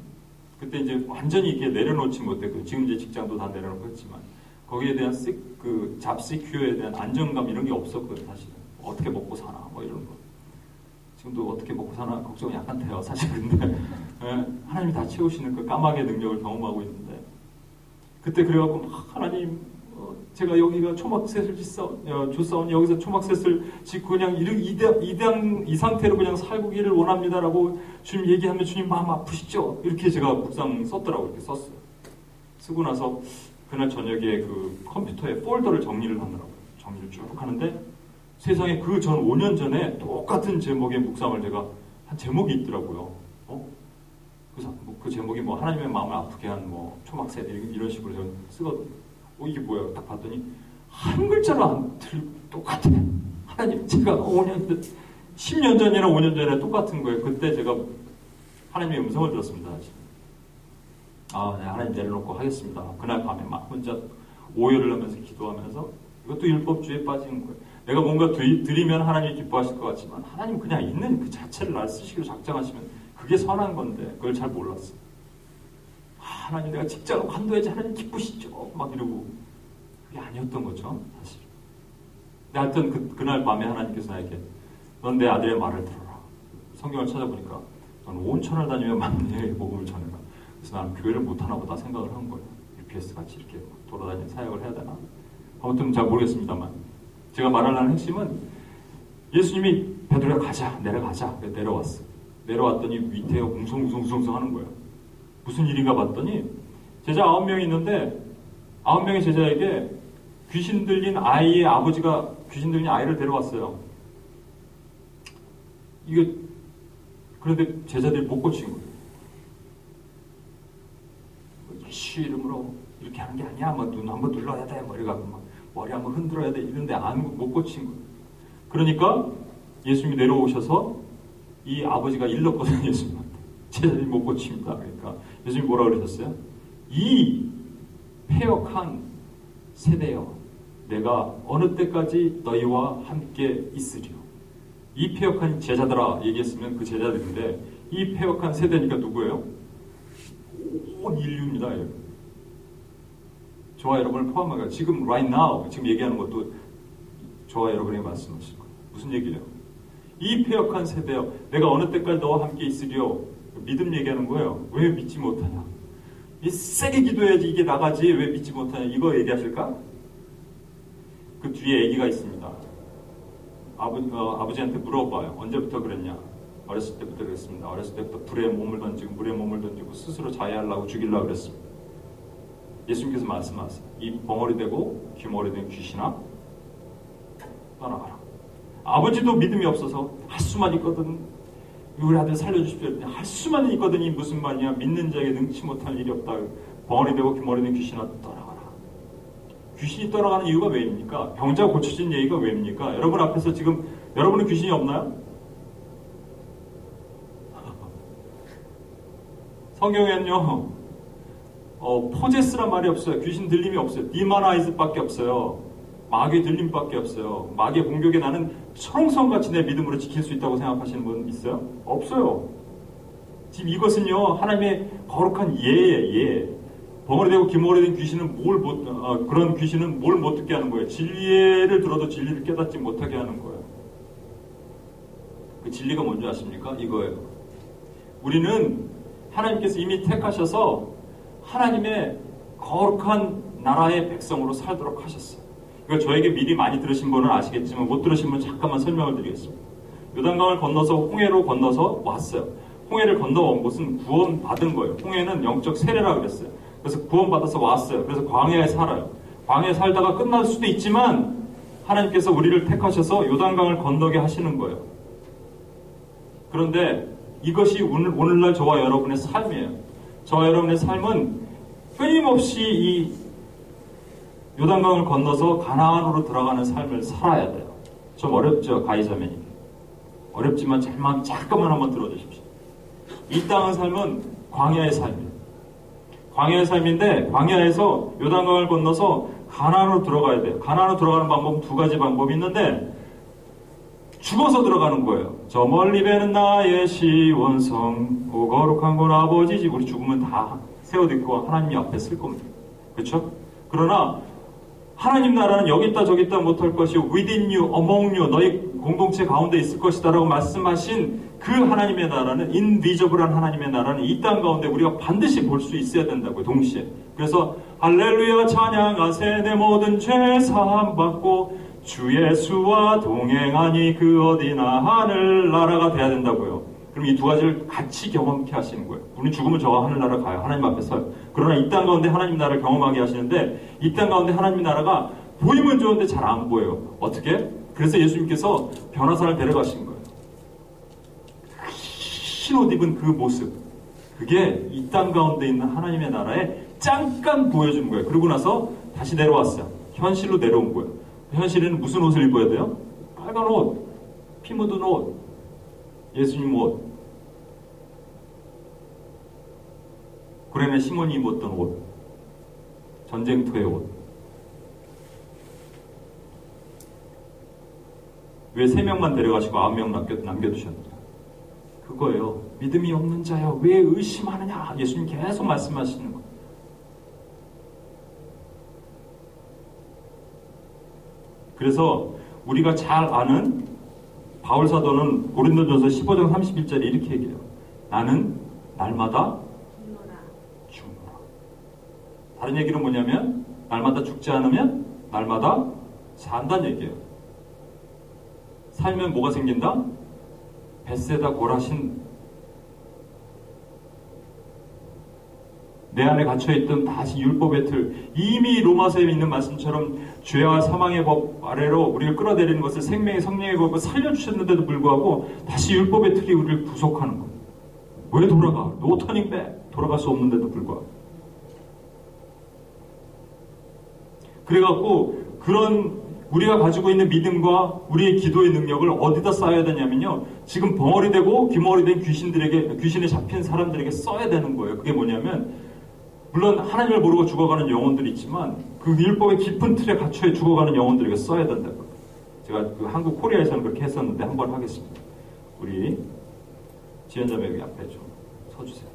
그때 이제 완전히 이게 내려놓지 못했고 지금 이제 직장도 다 내려놓고 했지만 거기에 대한 시, 그 잡시큐어에 대한 안정감 이런 게 없었거든 사실은. 어떻게 먹고 사나 뭐 이런 거. 지금도 어떻게 먹고 사나 걱정이 약간 돼요 사실 근데 [laughs] 예, 하나님이 다 채우시는 그 까마귀의 능력을 경험하고 있는데. 그때 그래갖고 막 하나님 제가 여기가 초막셋을 줬사오니 어, 여기서 초막셋을 짓고 그냥 이, 이, 상태로 그냥 살고기를 원합니다라고 주님 얘기하면 주님 마음 아프시죠? 이렇게 제가 묵상 썼더라고요. 이렇게 썼어요. 쓰고 나서 그날 저녁에 그 컴퓨터에 폴더를 정리를 하느라고요. 정리를 쭉 하는데 세상에 그 전 5년 전에 똑같은 제목의 묵상을 제가 한 제목이 있더라고요. 어? 그래서 뭐그 제목이 뭐 하나님의 마음을 아프게 한 뭐 초막셋 이런 식으로 저는 쓰거든요. 어, 이게 뭐야? 딱 봤더니 한 글자로 안 틀, 똑같아. 하나님, 제가 5년, 10년 전이나 5년 전에 똑같은 거예요. 그때 제가 하나님의 음성을 들었습니다. 아, 네, 하나님 내려놓고 하겠습니다. 그날 밤에 막 혼자 오열을 하면서 기도하면서 이것도 율법주의에 빠지는 거예요. 내가 뭔가 드리면 하나님이 기뻐하실 것 같지만 하나님 그냥 있는 그 자체를 날 쓰시기로 작정하시면 그게 선한 건데 그걸 잘 몰랐어요. 하나님 내가 직장을 관둬야지 하나님 기쁘시죠. 막 이러고 그게 아니었던 거죠. 사실. 근데 하여튼 그, 그날 밤에 하나님께서 나에게 넌 내 아들의 말을 들어라. 성경을 찾아보니까 넌 온천을 다니며 만민에게 복음을 전해라. 그래서 나는 교회를 못하나 보다 생각을 한 거예요. UPS 같이 이렇게 돌아다니는 사역을 해야 되나? 아무튼 잘 모르겠습니다만 제가 말하려는 핵심은 예수님이 베드로야 가자 내려가자 내려왔어. 내려왔더니 밑에 웅성웅성웅성 하는 거예요. 무슨 일인가 봤더니 제자 아홉 명이 있는데 아홉 명의 제자에게 귀신 들린 아이의 아버지가 귀신 들린 아이를 데려왔어요. 이게 그런데 제자들이 못 고친 거예요. 예수 이름으로 이렇게 하는 게 아니야. 뭐눈 한번 눌러야 돼. 머리가 막 머리 한번 흔들어야 돼. 이런데 안 못 고친 거. 그러니까 예수님이 내려오셔서 이 아버지가 일렀거든요. 예수님한테. 제자들이 못 고칩니다. 그러니까 예수님이 뭐라 그러셨어요? 이 폐역한 세대여 내가 어느 때까지 너희와 함께 있으리요. 이 폐역한 제자들아 얘기했으면 그 제자들인데 이 폐역한 세대니까 누구예요? 온 인류입니다. 저와 여러분을 포함하여 지금 right now 지금 얘기하는 것도 저와 여러분에게 말씀하실 거예요. 무슨 얘기예요? 이 폐역한 세대여 내가 어느 때까지 너와 함께 있으리요. 믿음 얘기하는 거예요. 왜 믿지 못하냐? 이 세게 기도해야지 이게 나가지 왜 믿지 못하냐? 이거 얘기하실까? 그 뒤에 얘기가 있습니다. 아버, 어, 아버지한테 물어봐요. 언제부터 그랬냐? 어렸을 때부터 그랬습니다. 어렸을 때부터 불에 몸을 던지고 물에 몸을 던지고 스스로 자해하려고 죽이려고 그랬습니다. 예수님께서 말씀하세요. 이 벙어리 되고 귀머리 된 귀신아 떠나가라. 아버지도 믿음이 없어서 할 수만 있거든. 우리 아들 살려주십시오. 할 수만 있거든. 이 무슨 말이야. 믿는 자에게 능치 못할 일이 없다. 벙어리 되고 귀머리 된 귀신아 떠나가라. 귀신이 떠나가는 이유가 왜입니까? 병자가 고쳐진 얘기가 왜입니까? 여러분 앞에서 지금 여러분은 귀신이 없나요? [laughs] 성경에는요, 어, 포제스란 말이 없어요. 귀신 들림이 없어요. 디마나이즈밖에 없어요. 마귀 들림밖에 없어요. 마귀의 공격에 나는 철옹성같이 내 믿음으로 지킬 수 있다고 생각하시는 분 있어요? 없어요. 지금 이것은요, 하나님의 거룩한 예예, 예. 벙어리 되고 기머리 된 귀신은 뭘 못, 어, 그런 귀신은 뭘 못 듣게 하는 거예요. 진리를 들어도 진리를 깨닫지 못하게 하는 거예요. 그 진리가 뭔지 아십니까? 이거예요. 우리는 하나님께서 이미 택하셔서 하나님의 거룩한 나라의 백성으로 살도록 하셨어요. 이거 저에게 미리 많이 들으신 분은 아시겠지만 못 들으신 분 잠깐만 설명을 드리겠습니다. 요단강을 건너서 홍해로 건너서 왔어요. 홍해를 건너온 곳은 구원받은 거예요. 홍해는 영적 세례라 그랬어요. 그래서 구원받아서 왔어요. 그래서 광야에 살아요. 광야에 살다가 끝날 수도 있지만 하나님께서 우리를 택하셔서 요단강을 건너게 하시는 거예요. 그런데 이것이 오늘, 오늘날 저와 여러분의 삶이에요. 저와 여러분의 삶은 끊임없이 이 요단강을 건너서 가나안으로 들어가는 삶을 살아야 돼요. 좀 어렵죠, 가이자매님. 어렵지만 잘만 잠깐만 한번 들어주십시오. 이 땅의 삶은 광야의 삶이에요. 광야의 삶인데 광야에서 요단강을 건너서 가나안으로 들어가야 돼요. 가나안으로 들어가는 방법은 두 가지 방법이 있는데 죽어서 들어가는 거예요. 저 멀리 배는 나의 시원성, 오 거룩한 건 아버지 집. 우리 죽으면 다 세워듣고 하나님 앞에 쓸 겁니다. 그렇죠? 그러나 하나님 나라는 여기 있다 저기 있다 못할 것이요 within you, among you 너희 공동체 가운데 있을 것이다라고 말씀하신 그 하나님의 나라는 인비저블한 하나님의 나라는 이 땅 가운데 우리가 반드시 볼 수 있어야 된다고요. 동시에. 그래서 할렐루야 찬양하세 내 모든 죄 사함 받고 주 예수와 동행하니 그 어디나 하늘 나라가 돼야 된다고요. 그럼 이 두 가지를 같이 경험케 하시는 거예요. 우리 죽으면 저와 하늘나라 가요. 하나님 앞에 서요. 그러나 이 땅 가운데 하나님 나라를 경험하게 하시는데 이 땅 가운데 하나님 나라가 보이면 좋은데 잘 안 보여요. 어떻게? 그래서 예수님께서 변화산을 데려가신 거예요. 흰옷 입은 그 모습. 그게 이 땅 가운데 있는 하나님의 나라에 잠깐 보여주는 거예요. 그러고 나서 다시 내려왔어요. 현실로 내려온 거예요. 현실에는 무슨 옷을 입어야 돼요? 빨간 옷, 피 묻은 옷, 예수님 옷, 구레네 시몬이 입었던 옷, 전쟁터의 옷. 왜 세 명만 데려가시고 아홉 명 남겨, 남겨두셨느냐? 그거예요. 믿음이 없는 자여, 왜 의심하느냐? 예수님 계속 말씀하시는 거예요. 그래서 우리가 잘 아는 바울 사도는 고린도전서 15장 31절에 이렇게 얘기해요. 나는 날마다 죽노라. 다른 얘기는 뭐냐면 날마다 죽지 않으면 날마다 산다는 얘기예요. 살면 뭐가 생긴다? 벳세다 고라신 내 안에 갇혀있던 다시 율법의 틀, 이미 로마서에 있는 말씀처럼 죄와 사망의 법 아래로 우리를 끌어내리는 것을 생명의 성령의 법을 살려주셨는데도 불구하고 다시 율법의 틀이 우리를 구속하는 것. 왜 돌아가? No turning back. 돌아갈 수 없는데도 불구하고. 그래갖고 그런 우리가 가지고 있는 믿음과 우리의 기도의 능력을 어디다 써야 되냐면요. 지금 벙어리 되고 귀머리 된 귀신들에게 귀신에 잡힌 사람들에게 써야 되는 거예요. 그게 뭐냐면 물론 하나님을 모르고 죽어가는 영혼들이 있지만 그 율법의 깊은 틀에 갇혀 죽어가는 영혼들에게 써야 된다고. 제가 그 한국 Korea에서는 그렇게 했었는데 한번 하겠습니다. 우리 지연자매 여기 앞에 좀 서주세요.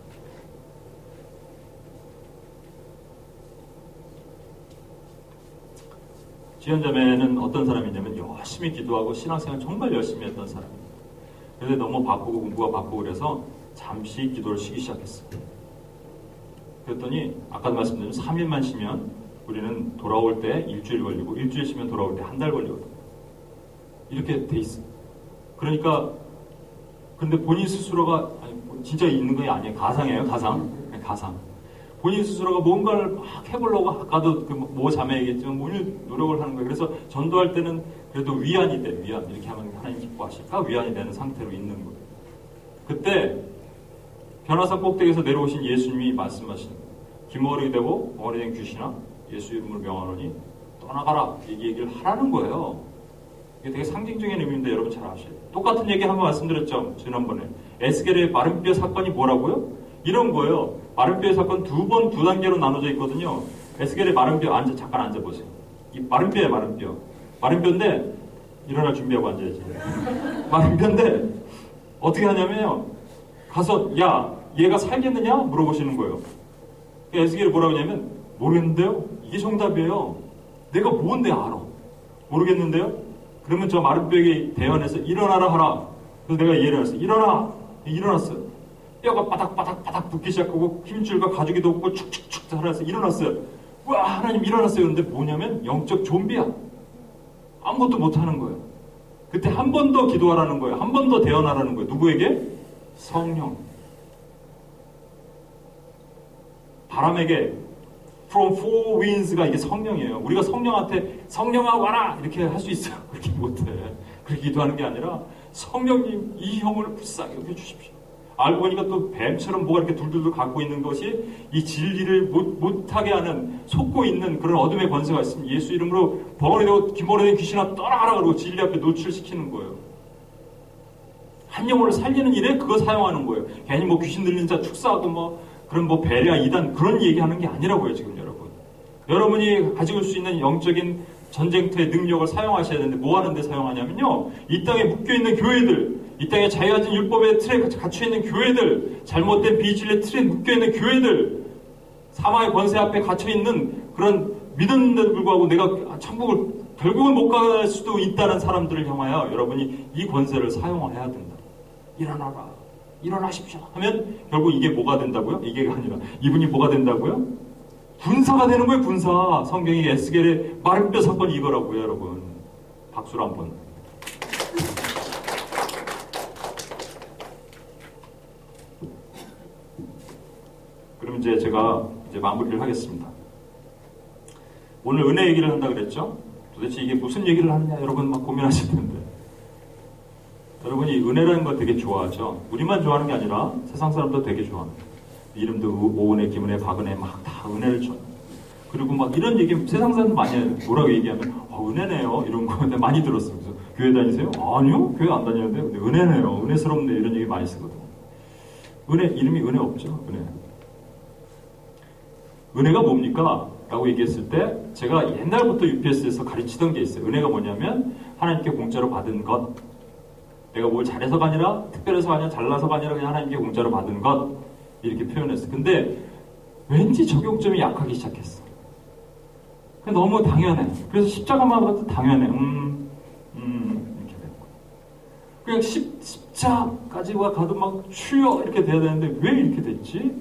지연자매는 어떤 사람이냐면 열심히 기도하고 신앙생활 정말 열심히 했던 사람입니다. 그런데 너무 바쁘고 공부가 바쁘고 그래서 잠시 기도를 쉬기 시작했어요. 그랬더니 아까 말씀드린 3일만 쉬면 우리는 돌아올 때 일주일 걸리고 일주일 쉬면 돌아올 때 한 달 걸리거든요. 이렇게 돼 있어요. 그러니까 근데 본인 스스로가 아니, 진짜 있는 게 아니에요. 가상이에요. 가상. 네, 가상. 본인 스스로가 뭔가를 막 해보려고 아까도 그모 자매 얘기했지만 오늘 노력을 하는 거예요. 그래서 전도할 때는 그래도 위안이 돼. 위안. 이렇게 하면 하나님 기뻐하실까? 위안이 되는 상태로 있는 거예요. 그때 변화산 꼭대기에서 내려오신 예수님이 말씀하신 기머리 되고 벙어리 된 귀신아 예수 이름으로 명하노니 떠나가라 이 얘기를 하라는 거예요. 이게 되게 상징적인 의미인데 여러분 잘 돼요. 똑같은 얘기 한번 말씀드렸죠. 지난번에. 에스겔의 마른뼈 사건이 뭐라고요? 이런 거예요. 마른뼈 사건 두 번, 두 단계로 나눠져 있거든요. 에스겔의 마른뼈 앉아, 잠깐 앉아보세요. 이 마른뼈에 마른뼈. 마른뼈인데, 일어날 준비하고 앉아야지. 마른뼈인데, 어떻게 하냐면요. 가서, 야, 얘가 살겠느냐? 물어보시는 거예요. 에스겔이 뭐라고 하냐면, 모르겠는데요? 이게 정답이에요. 내가 뭔데 알아? 모르겠는데요? 그러면 저 뼈에 대언해서 일어나라 하라. 그래서 내가 했어요. 일어나! 일어났어요. 뼈가 바닥바닥 바닥 붓기 시작하고 힘줄과 가죽이 돋고 축축축 살아서 일어났어요. 와 하나님 일어났어요. 근데 뭐냐면 영적 좀비야. 아무것도 못하는 거예요. 그때 한 번 더 기도하라는 거예요. 한 번 더 대언하라는 거예요. 누구에게? 성령. 바람에게 from four winds가 이게 성령이에요. 우리가 성령한테 성령아 와라 이렇게 할 수 있어요. [laughs] 그렇게 못해. 그렇게 기도하는 게 아니라 성령님 이 형을 불쌍히 여겨주십시오. 알고 보니까 또 뱀처럼 뭐가 이렇게 둘둘둘 갖고 있는 것이 이 진리를 못, 못하게 하는 속고 있는 그런 어둠의 권세가 있으면 예수 이름으로 벙어리 되고 기머리 된 귀신아 떠나가라 그러고 진리 앞에 노출시키는 거예요. 한 영혼을 살리는 일에 그거 사용하는 거예요. 괜히 뭐 귀신 들린 자 축사하고 뭐 그런 뭐 배려 이단 그런 얘기하는 게 아니라고요 지금 여러분. 여러분이 가지고 수 있는 영적인 전쟁터의 능력을 사용하셔야 되는데 뭐 하는데 사용하냐면요. 이 땅에 묶여 있는 교회들, 이 땅에 자유화진 율법의 틀에 갇혀 있는 교회들, 잘못된 비진리의 틀에 묶여 있는 교회들, 사망의 권세 앞에 갇혀 있는 그런 믿었는데도 불구하고 내가 천국을 결국은 못 갈 수도 있다는 사람들을 향하여 여러분이 이 권세를 사용해야 된다. 일어나라. 일어나십시오. 하면 결국 이게 뭐가 된다고요? 이게 아니라 이분이 뭐가 된다고요? 군사가 되는 거예요, 군사. 성경이 에스겔의 마른뼈 사건이 이거라고요, 여러분. 박수로 한 번. 그럼 이제 제가 이제 마무리를 하겠습니다. 오늘 은혜 얘기를 한다 그랬죠? 도대체 이게 무슨 얘기를 하느냐 여러분 막 고민하실 텐데. 여러분이 은혜라는 걸 되게 좋아하죠. 우리만 좋아하는 게 아니라 세상 사람도 되게 좋아합니다. 이름도 오은혜, 김은혜, 박은혜 막 다 은혜를 줘. 그리고 막 이런 얘기 세상 사람들 많이. 뭐라고 얘기하면 어, 은혜네요 이런 거 근데 많이 들었어요. 교회 다니세요? 아니요 교회 안 다니는데 근데 은혜네요. 은혜스럽네 이런 얘기 많이 쓰거든요. 은혜 이름이 은혜 없죠. 은혜. 은혜가 뭡니까? 라고 얘기했을 때 제가 옛날부터 UPS에서 가르치던 게 있어요. 은혜가 뭐냐면 하나님께 공짜로 받은 것. 내가 뭘 잘해서가 아니라 특별해서가 아니라 잘나서가 아니라 그냥 하나님께 공짜로 받은 것. 이렇게 표현했어. 근데 왠지 적용점이 약하기 시작했어. 너무 당연해. 그래서 십자가만 봐도 당연해. 음, 음, 이렇게 거야. 그냥 십, 십자까지 와 가도 막 추여 이렇게 돼야 되는데 왜 이렇게 됐지?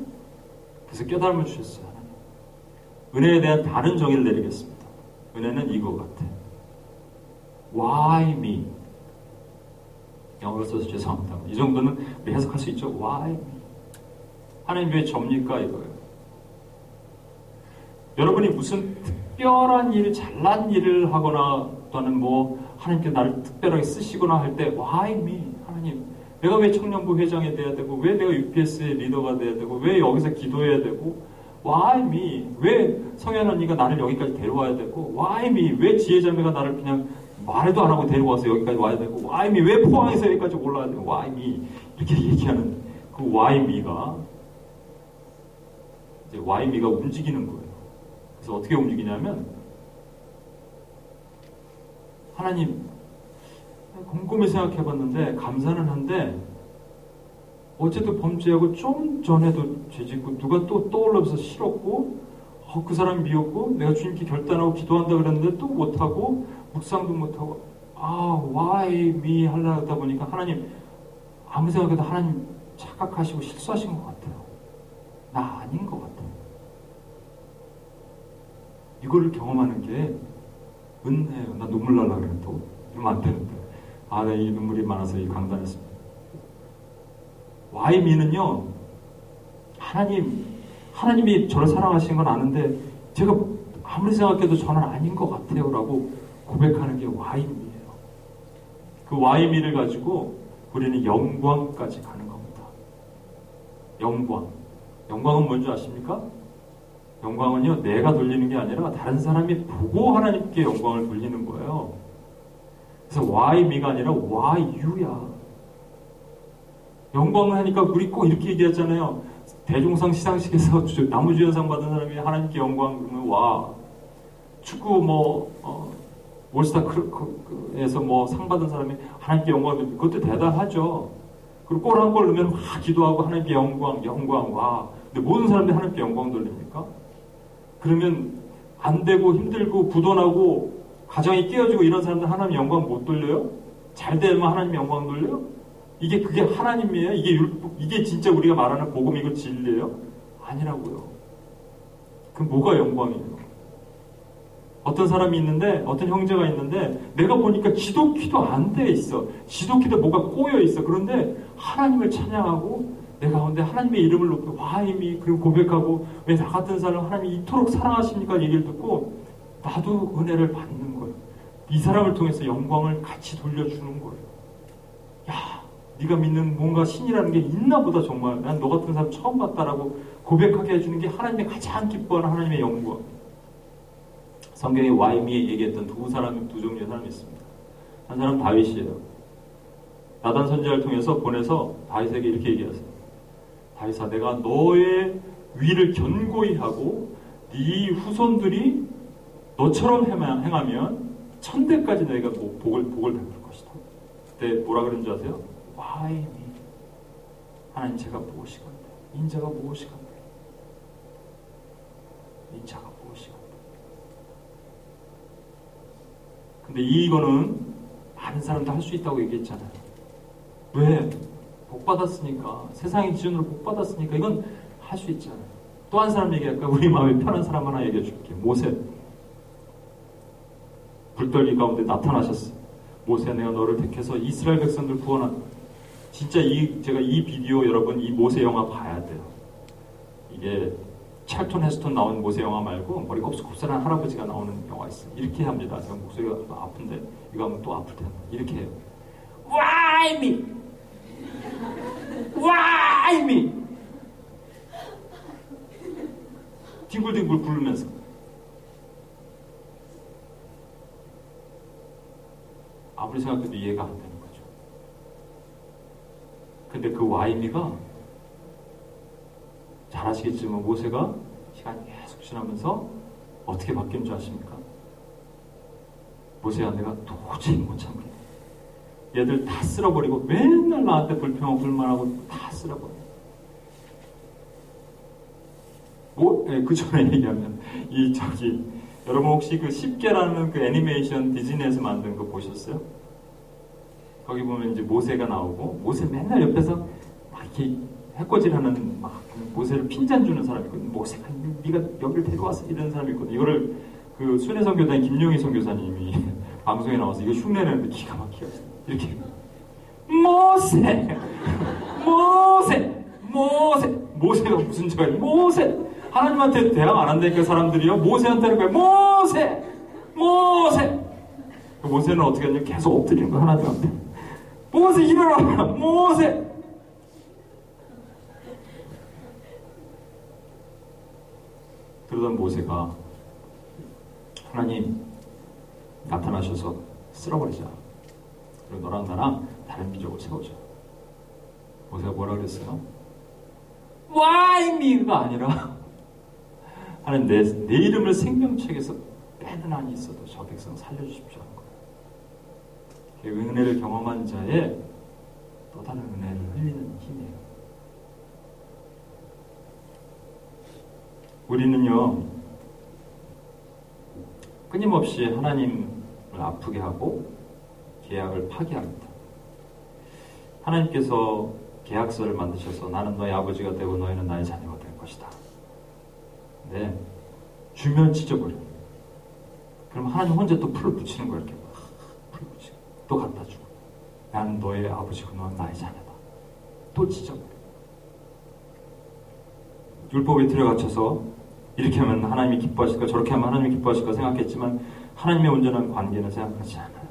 그래서 깨달음을 주셨어요. 은혜에 대한 다른 정의를 내리겠습니다. 은혜는 이거 같아. Why me? 영어로 써서 죄송합니다. 이 정도는 해석할 수 있죠. Why? 하나님 왜 접니까? 이거예요. 여러분이 무슨 특별한 일, 잘난 일을 하거나 또는 뭐 하나님께 나를 특별하게 쓰시거나 할 때 why me? 하나님 내가 왜 청년부 회장이 돼야 되고 왜 내가 UPS의 리더가 돼야 되고 왜 여기서 기도해야 되고 Why me? 왜 성현 언니가 나를 여기까지 데려와야 되고 Why me? 왜 지혜자매가 나를 그냥 말도 안 하고 데려와서 여기까지 와야 되고 me? 왜 포항에서 여기까지 올라야 되고 Why? 이렇게 얘기하는 그 me가 이제 me가 움직이는 거예요. 그래서 어떻게 움직이냐면 하나님 곰곰이 생각해 봤는데 감사는 한데 어제도 범죄하고 좀 전에도 죄짓고 누가 또 떠올라서 싫었고 어, 그 사람이 미웠고 내가 주님께 결단하고 기도한다 그랬는데 또 못하고 묵상도 못하고 아 why me 하려다 보니까 하나님 아무 생각해도 하나님 착각하시고 실수하신 것 같아요. 나 아닌 것 같아요. 이거를 경험하는 게 은혜예요. 나 눈물 날라 그래 또 이러면 안 되는데 아이 눈물이 많아서 이 강단했습니다. 와이미는요, 하나님, 하나님이 저를 사랑하시는 건 아는데, 제가 아무리 생각해도 저는 아닌 것 같아요. 라고 고백하는 게 와이미예요. 그 와이미를 가지고 우리는 영광까지 가는 겁니다. 영광. 영광은 뭔지 아십니까? 영광은요, 내가 돌리는 게 아니라 다른 사람이 보고 하나님께 영광을 돌리는 거예요. 그래서 me가 아니라 you야. 영광을 하니까 우리 꼭 이렇게 얘기하잖아요. 대종상 시상식에서 [laughs] 나무주연상 받은 사람이 하나님께 영광 그러면 와 축구 뭐 어, 올스타에서 뭐 상 받은 사람이 하나님께 영광 그것도 대단하죠. 그리고 골 한 골 넣으면 막 기도하고 하나님께 영광 영광 와. 근데 모든 사람들이 하나님께 영광 돌립니까? 그러면 안 되고 힘들고 부도나고 가정이 깨어지고 이런 사람들 하나님 영광 못 돌려요? 잘 되면 하나님 영광 돌려요? 이게 그게 하나님이에요? 이게 율법, 이게 진짜 우리가 말하는 복음이고 진리예요? 아니라고요. 그 뭐가 영광이에요? 어떤 사람이 있는데, 어떤 형제가 있는데, 내가 보니까 지독히도 안 돼 있어. 지독히도 뭐가 꼬여 있어. 그런데 하나님을 찬양하고, 내 가운데 하나님의 이름을 높이고, 와임이, 그리고 고백하고, 왜 나 같은 사람을 하나님이 이토록 사랑하십니까? 얘기를 듣고, 나도 은혜를 받는 거예요. 이 사람을 통해서 영광을 같이 돌려주는 거예요. 야, 네가 믿는 뭔가 신이라는 게 있나 보다 정말 난 너 같은 사람 처음 봤다라고 고백하게 해주는 게 하나님의 가장 기뻐하는 하나님의 영광 성경에 와이미에 얘기했던 두 사람 두 종류의 사람이 있습니다 한 사람 다윗이에요 나단 선지자를 통해서 보내서 다윗에게 이렇게 얘기하세요 다윗아 내가 너의 위를 견고히 하고 네 후손들이 너처럼 행하면 천대까지 내가 복을 복을 베풀 것이다. 그때 뭐라 그런 줄 아세요? Me? 하나님 제가 무엇이건데? 인자가 무엇이건데? 인자가 무엇이건데? 근데 이거는 많은 사람도 할 수 있다고 얘기했잖아요. 왜? 복 받았으니까 세상의 기준으로 복 받았으니까 이건 할 수 있잖아요. 또 한 사람 얘기할까? 우리 마음이 편한 사람 하나 얘기해 줄게. 모세. 불떨기 가운데 나타나셨어. 모세 내가 너를 택해서 이스라엘 백성들 구원한 진짜 이 제가 이 비디오 여러분 이 모세 영화 봐야 돼요. 이게 찰톤 헤스톤 나온 모세 영화 말고 머리 곱슬곱슬한 할아버지가 나오는 영화 있어요. 이렇게 합니다. 제가 목소리가 아픈데 이거 하면 또 아플 텐데 이렇게 해요. Why me? Why me? 뒹굴뒹굴 굴면서 아무리 생각해도 이해가 안 돼. 근데 그 와이미가 잘 아시겠지만 모세가 시간이 계속 지나면서 어떻게 바뀐 줄 아십니까? 모세야 내가 도저히 못 참겠다. 얘들 다 쓸어버리고 맨날 나한테 불평하고 불만하고 다 쓸어버려. 뭐, 예, 그 전에 얘기하면 이 저기 여러분 혹시 그 쉽게라는 그 애니메이션 디즈니에서 만든 거 보셨어요? 거기 보면 이제 모세가 나오고 모세 맨날 옆에서 막 이렇게 해코지하는 막 모세를 핀잔 주는 사람이 있거든. 모세가 네가 여기를 데려와서 이런 사람이 있거든. 이거를 그 순회 선교단 김용희 선교사님이 [laughs] 방송에 나와서 이거 흉내내는데 기가 막히게 이렇게. 모세! 모세! 모세! 모세가 무슨 죄야 모세! 하나님한테 대항 안 한다니까 사람들이요. 모세한테는 거야 모세! 모세! 그 모세는 어떻게 하냐? 계속 엎드리는 거 하나님 앞에. 모세 일어나! 모세 그러던 모세가 하나님 나타나셔서 쓸어버리자. 그리고 너랑 나랑 다른 민족을 세우자. 모세가 뭐라 그랬어요? Why me가 아니라 [laughs] 하나님 내, 내 이름을 생명책에서 빼는 한이 있어도 저 백성 살려주십시오. 그 은혜를 경험한 자의 또 다른 은혜를 흘리는 힘이에요. 우리는요, 끊임없이 하나님을 아프게 하고 계약을 파기합니다. 하나님께서 계약서를 만드셔서 나는 너의 아버지가 되고 너희는 나의 자녀가 될 것이다. 네. 주면 찢어버려. 그럼 하나님 혼자 또 풀을 붙이는 거야, 이렇게. 풀 붙이고. 또 갖다 주고. 나는 너의 아버지고 너는 나의 자녀다. 또 찢어버려. 율법에 들어갇혀서 이렇게 하면 하나님이 기뻐하실까 저렇게 하면 하나님이 기뻐하실까 생각했지만 하나님의 온전한 관계는 생각하지 않아요.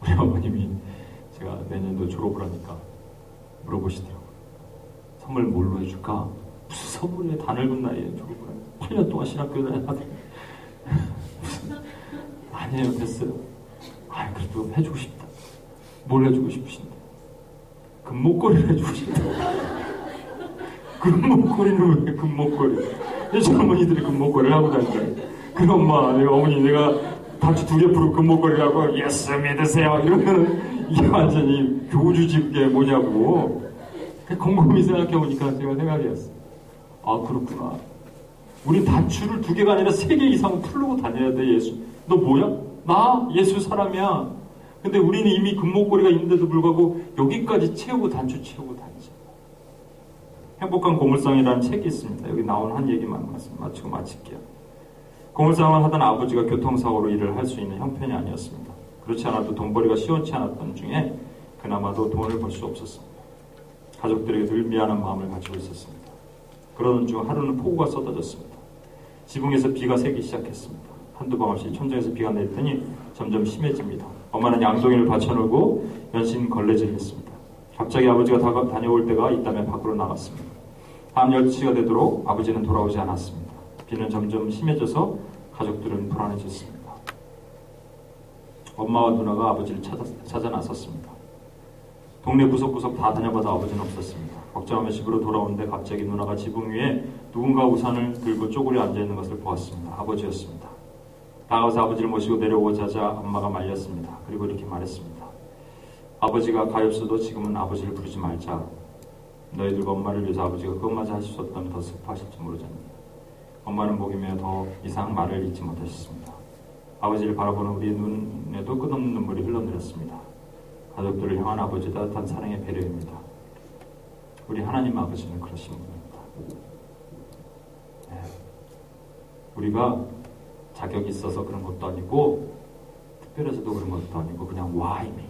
우리 어머님이 제가 내년도 졸업을 하니까 물어보시더라고요. 선물 뭘로 해줄까? 무슨 선물에 다 늙은 나이에 졸업을 해. 8년 동안 신학교 다녔는데 아니에요 됐어요. 아 그래도 해주고 싶다. 뭘 해주고 싶으신데? 금목걸이를 해주고 싶다. 금목걸이는 왜 금목걸이? 이 젊은이들이 금목걸이를 하고 다니잖아요. 그 엄마, 내가 어머니, 내가 단추 두개 풀고 금목걸이라고 예수 믿으세요. 이러면 이게 완전히 교주지 그게 뭐냐고. 곰곰이 생각해보니까 제가 생각이 났어요. 아, 그렇구나. 우리 단추를 두 개가 아니라 세 개 이상 풀고 다녀야 돼, 예수. 너 뭐야? 나 예수 사람이야. 근데 우리는 이미 금목걸이가 있는데도 불구하고 여기까지 채우고 단추 채우고 다니죠. 행복한 고물상이라는 책이 있습니다. 여기 나온 한 얘기만 마치고 마칠게요. 고물상을 하던 아버지가 교통사고로 일을 할 수 있는 형편이 아니었습니다. 그렇지 않아도 돈벌이가 시원치 않았던 중에 그나마도 돈을 벌 수 없었습니다. 가족들에게 늘 미안한 마음을 가지고 있었습니다. 그러던 중 하루는 폭우가 쏟아졌습니다. 지붕에서 비가 새기 시작했습니다. 한두 방 없이 천장에서 비가 내리더니 점점 심해집니다. 엄마는 양동이를 받쳐놓고 연신 걸레질했습니다. 갑자기 아버지가 다녀올 때가 있다면 밖으로 나갔습니다. 밤 10시가 되도록 아버지는 돌아오지 않았습니다. 비는 점점 심해져서 가족들은 불안해졌습니다. 엄마와 누나가 아버지를 찾아, 찾아 나섰습니다. 동네 구석구석 다 다녀봐도 아버지는 없었습니다. 걱정하며 집으로 돌아오는데 갑자기 누나가 지붕 위에 누군가 우산을 들고 쪼그려 앉아있는 것을 보았습니다. 아버지였습니다. 나가서 아버지를 모시고 내려오자 하자 엄마가 말렸습니다. 그리고 이렇게 말했습니다. 아버지가 가엾어도 지금은 아버지를 부르지 말자. 너희들과 엄마를 위해서 아버지가 그것마저 하실 수 없다면 더 슬퍼하실지 모르잖니. 엄마는 목이며 더 이상 말을 잊지 못하셨습니다. 아버지를 바라보는 우리의 눈에도 끝없는 눈물이 흘러내렸습니다. 가족들을 향한 아버지 따뜻한 사랑의 배려입니다. 우리 하나님 아버지는 그러신 분입니다. 네. 우리가 자격이 있어서 그런 것도 아니고 특별해서도 그런 것도 아니고 그냥 와이미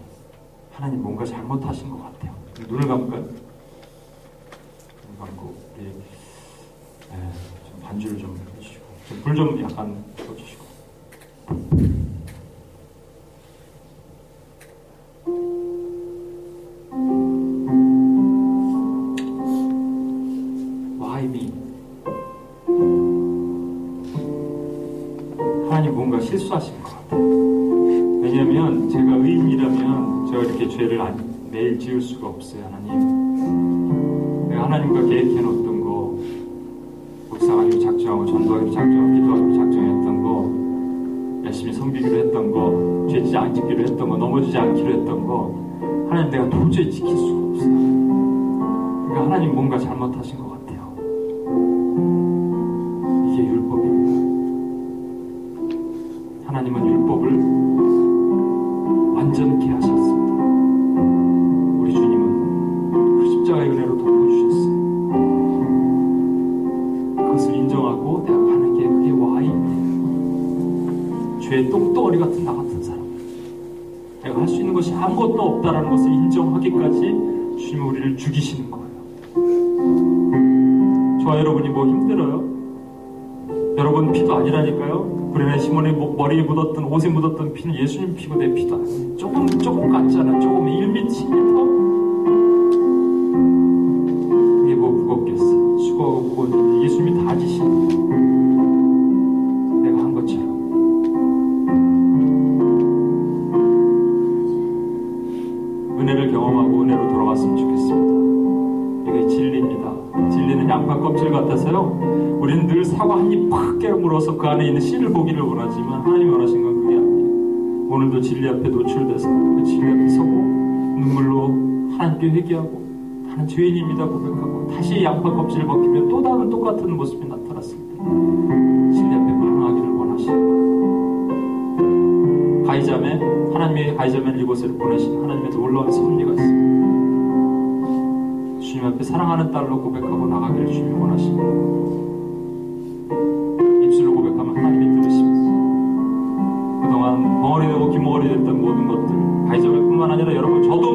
하나님 뭔가 잘못하신 것 같아요. 눈을 감을까요? 눈을 감고 우리 네, 좀 반주를 좀 해주시고 불 좀 약간 꺼주시고 와이미 하나님 뭔가 실수하신 것 같아요. 왜냐하면 제가 의인이라면 제가 이렇게 죄를 안, 매일 지을 수가 없어요, 하나님. 내가 하나님과 계획해 놓았던 거, 묵상하기로 작정하고, 전도하기로 작정하고, 기도하기로 작정했던 거, 열심히 섬기기로 했던 거, 죄지 안 짓기로 했던 거, 넘어지지 않기로 했던 거, 하나님 내가 도저히 지킬 수가 없어요. 그러니까 하나님 뭔가 잘못하신 것 같아요. 아무것도 없다라는 것을 인정하기까지 주님은 우리를 죽이시는 거예요. 저와 여러분이 뭐 힘들어요? 여러분 피도 아니라니까요. 브레네 시몬의 머리에 묻었던 옷에 묻었던 피는 예수님 피고 내 피도 아니에요. 조금 조금 같잖아. 조금 1m, 10m. 이게 뭐 씨를 보기를 원하지만 하나님이 원하신 건 그게 아니에요. 오늘도 진리 앞에 노출돼서 그 진리 앞에 서고 눈물로 하나님께 회개하고 나는 죄인입니다 고백하고 다시 양파 껍질을 벗기면 또 다른 똑같은 모습이 나타났을 때 진리 앞에 반응하기를 원하시는 가이자매 하나님의 가이자매를 이곳에 보내신 하나님의 놀라운 섭리가 있습니다. 주님 앞에 사랑하는 딸로 고백하고 나가기를 주님이 원하십니다. 아니라 여러분 저도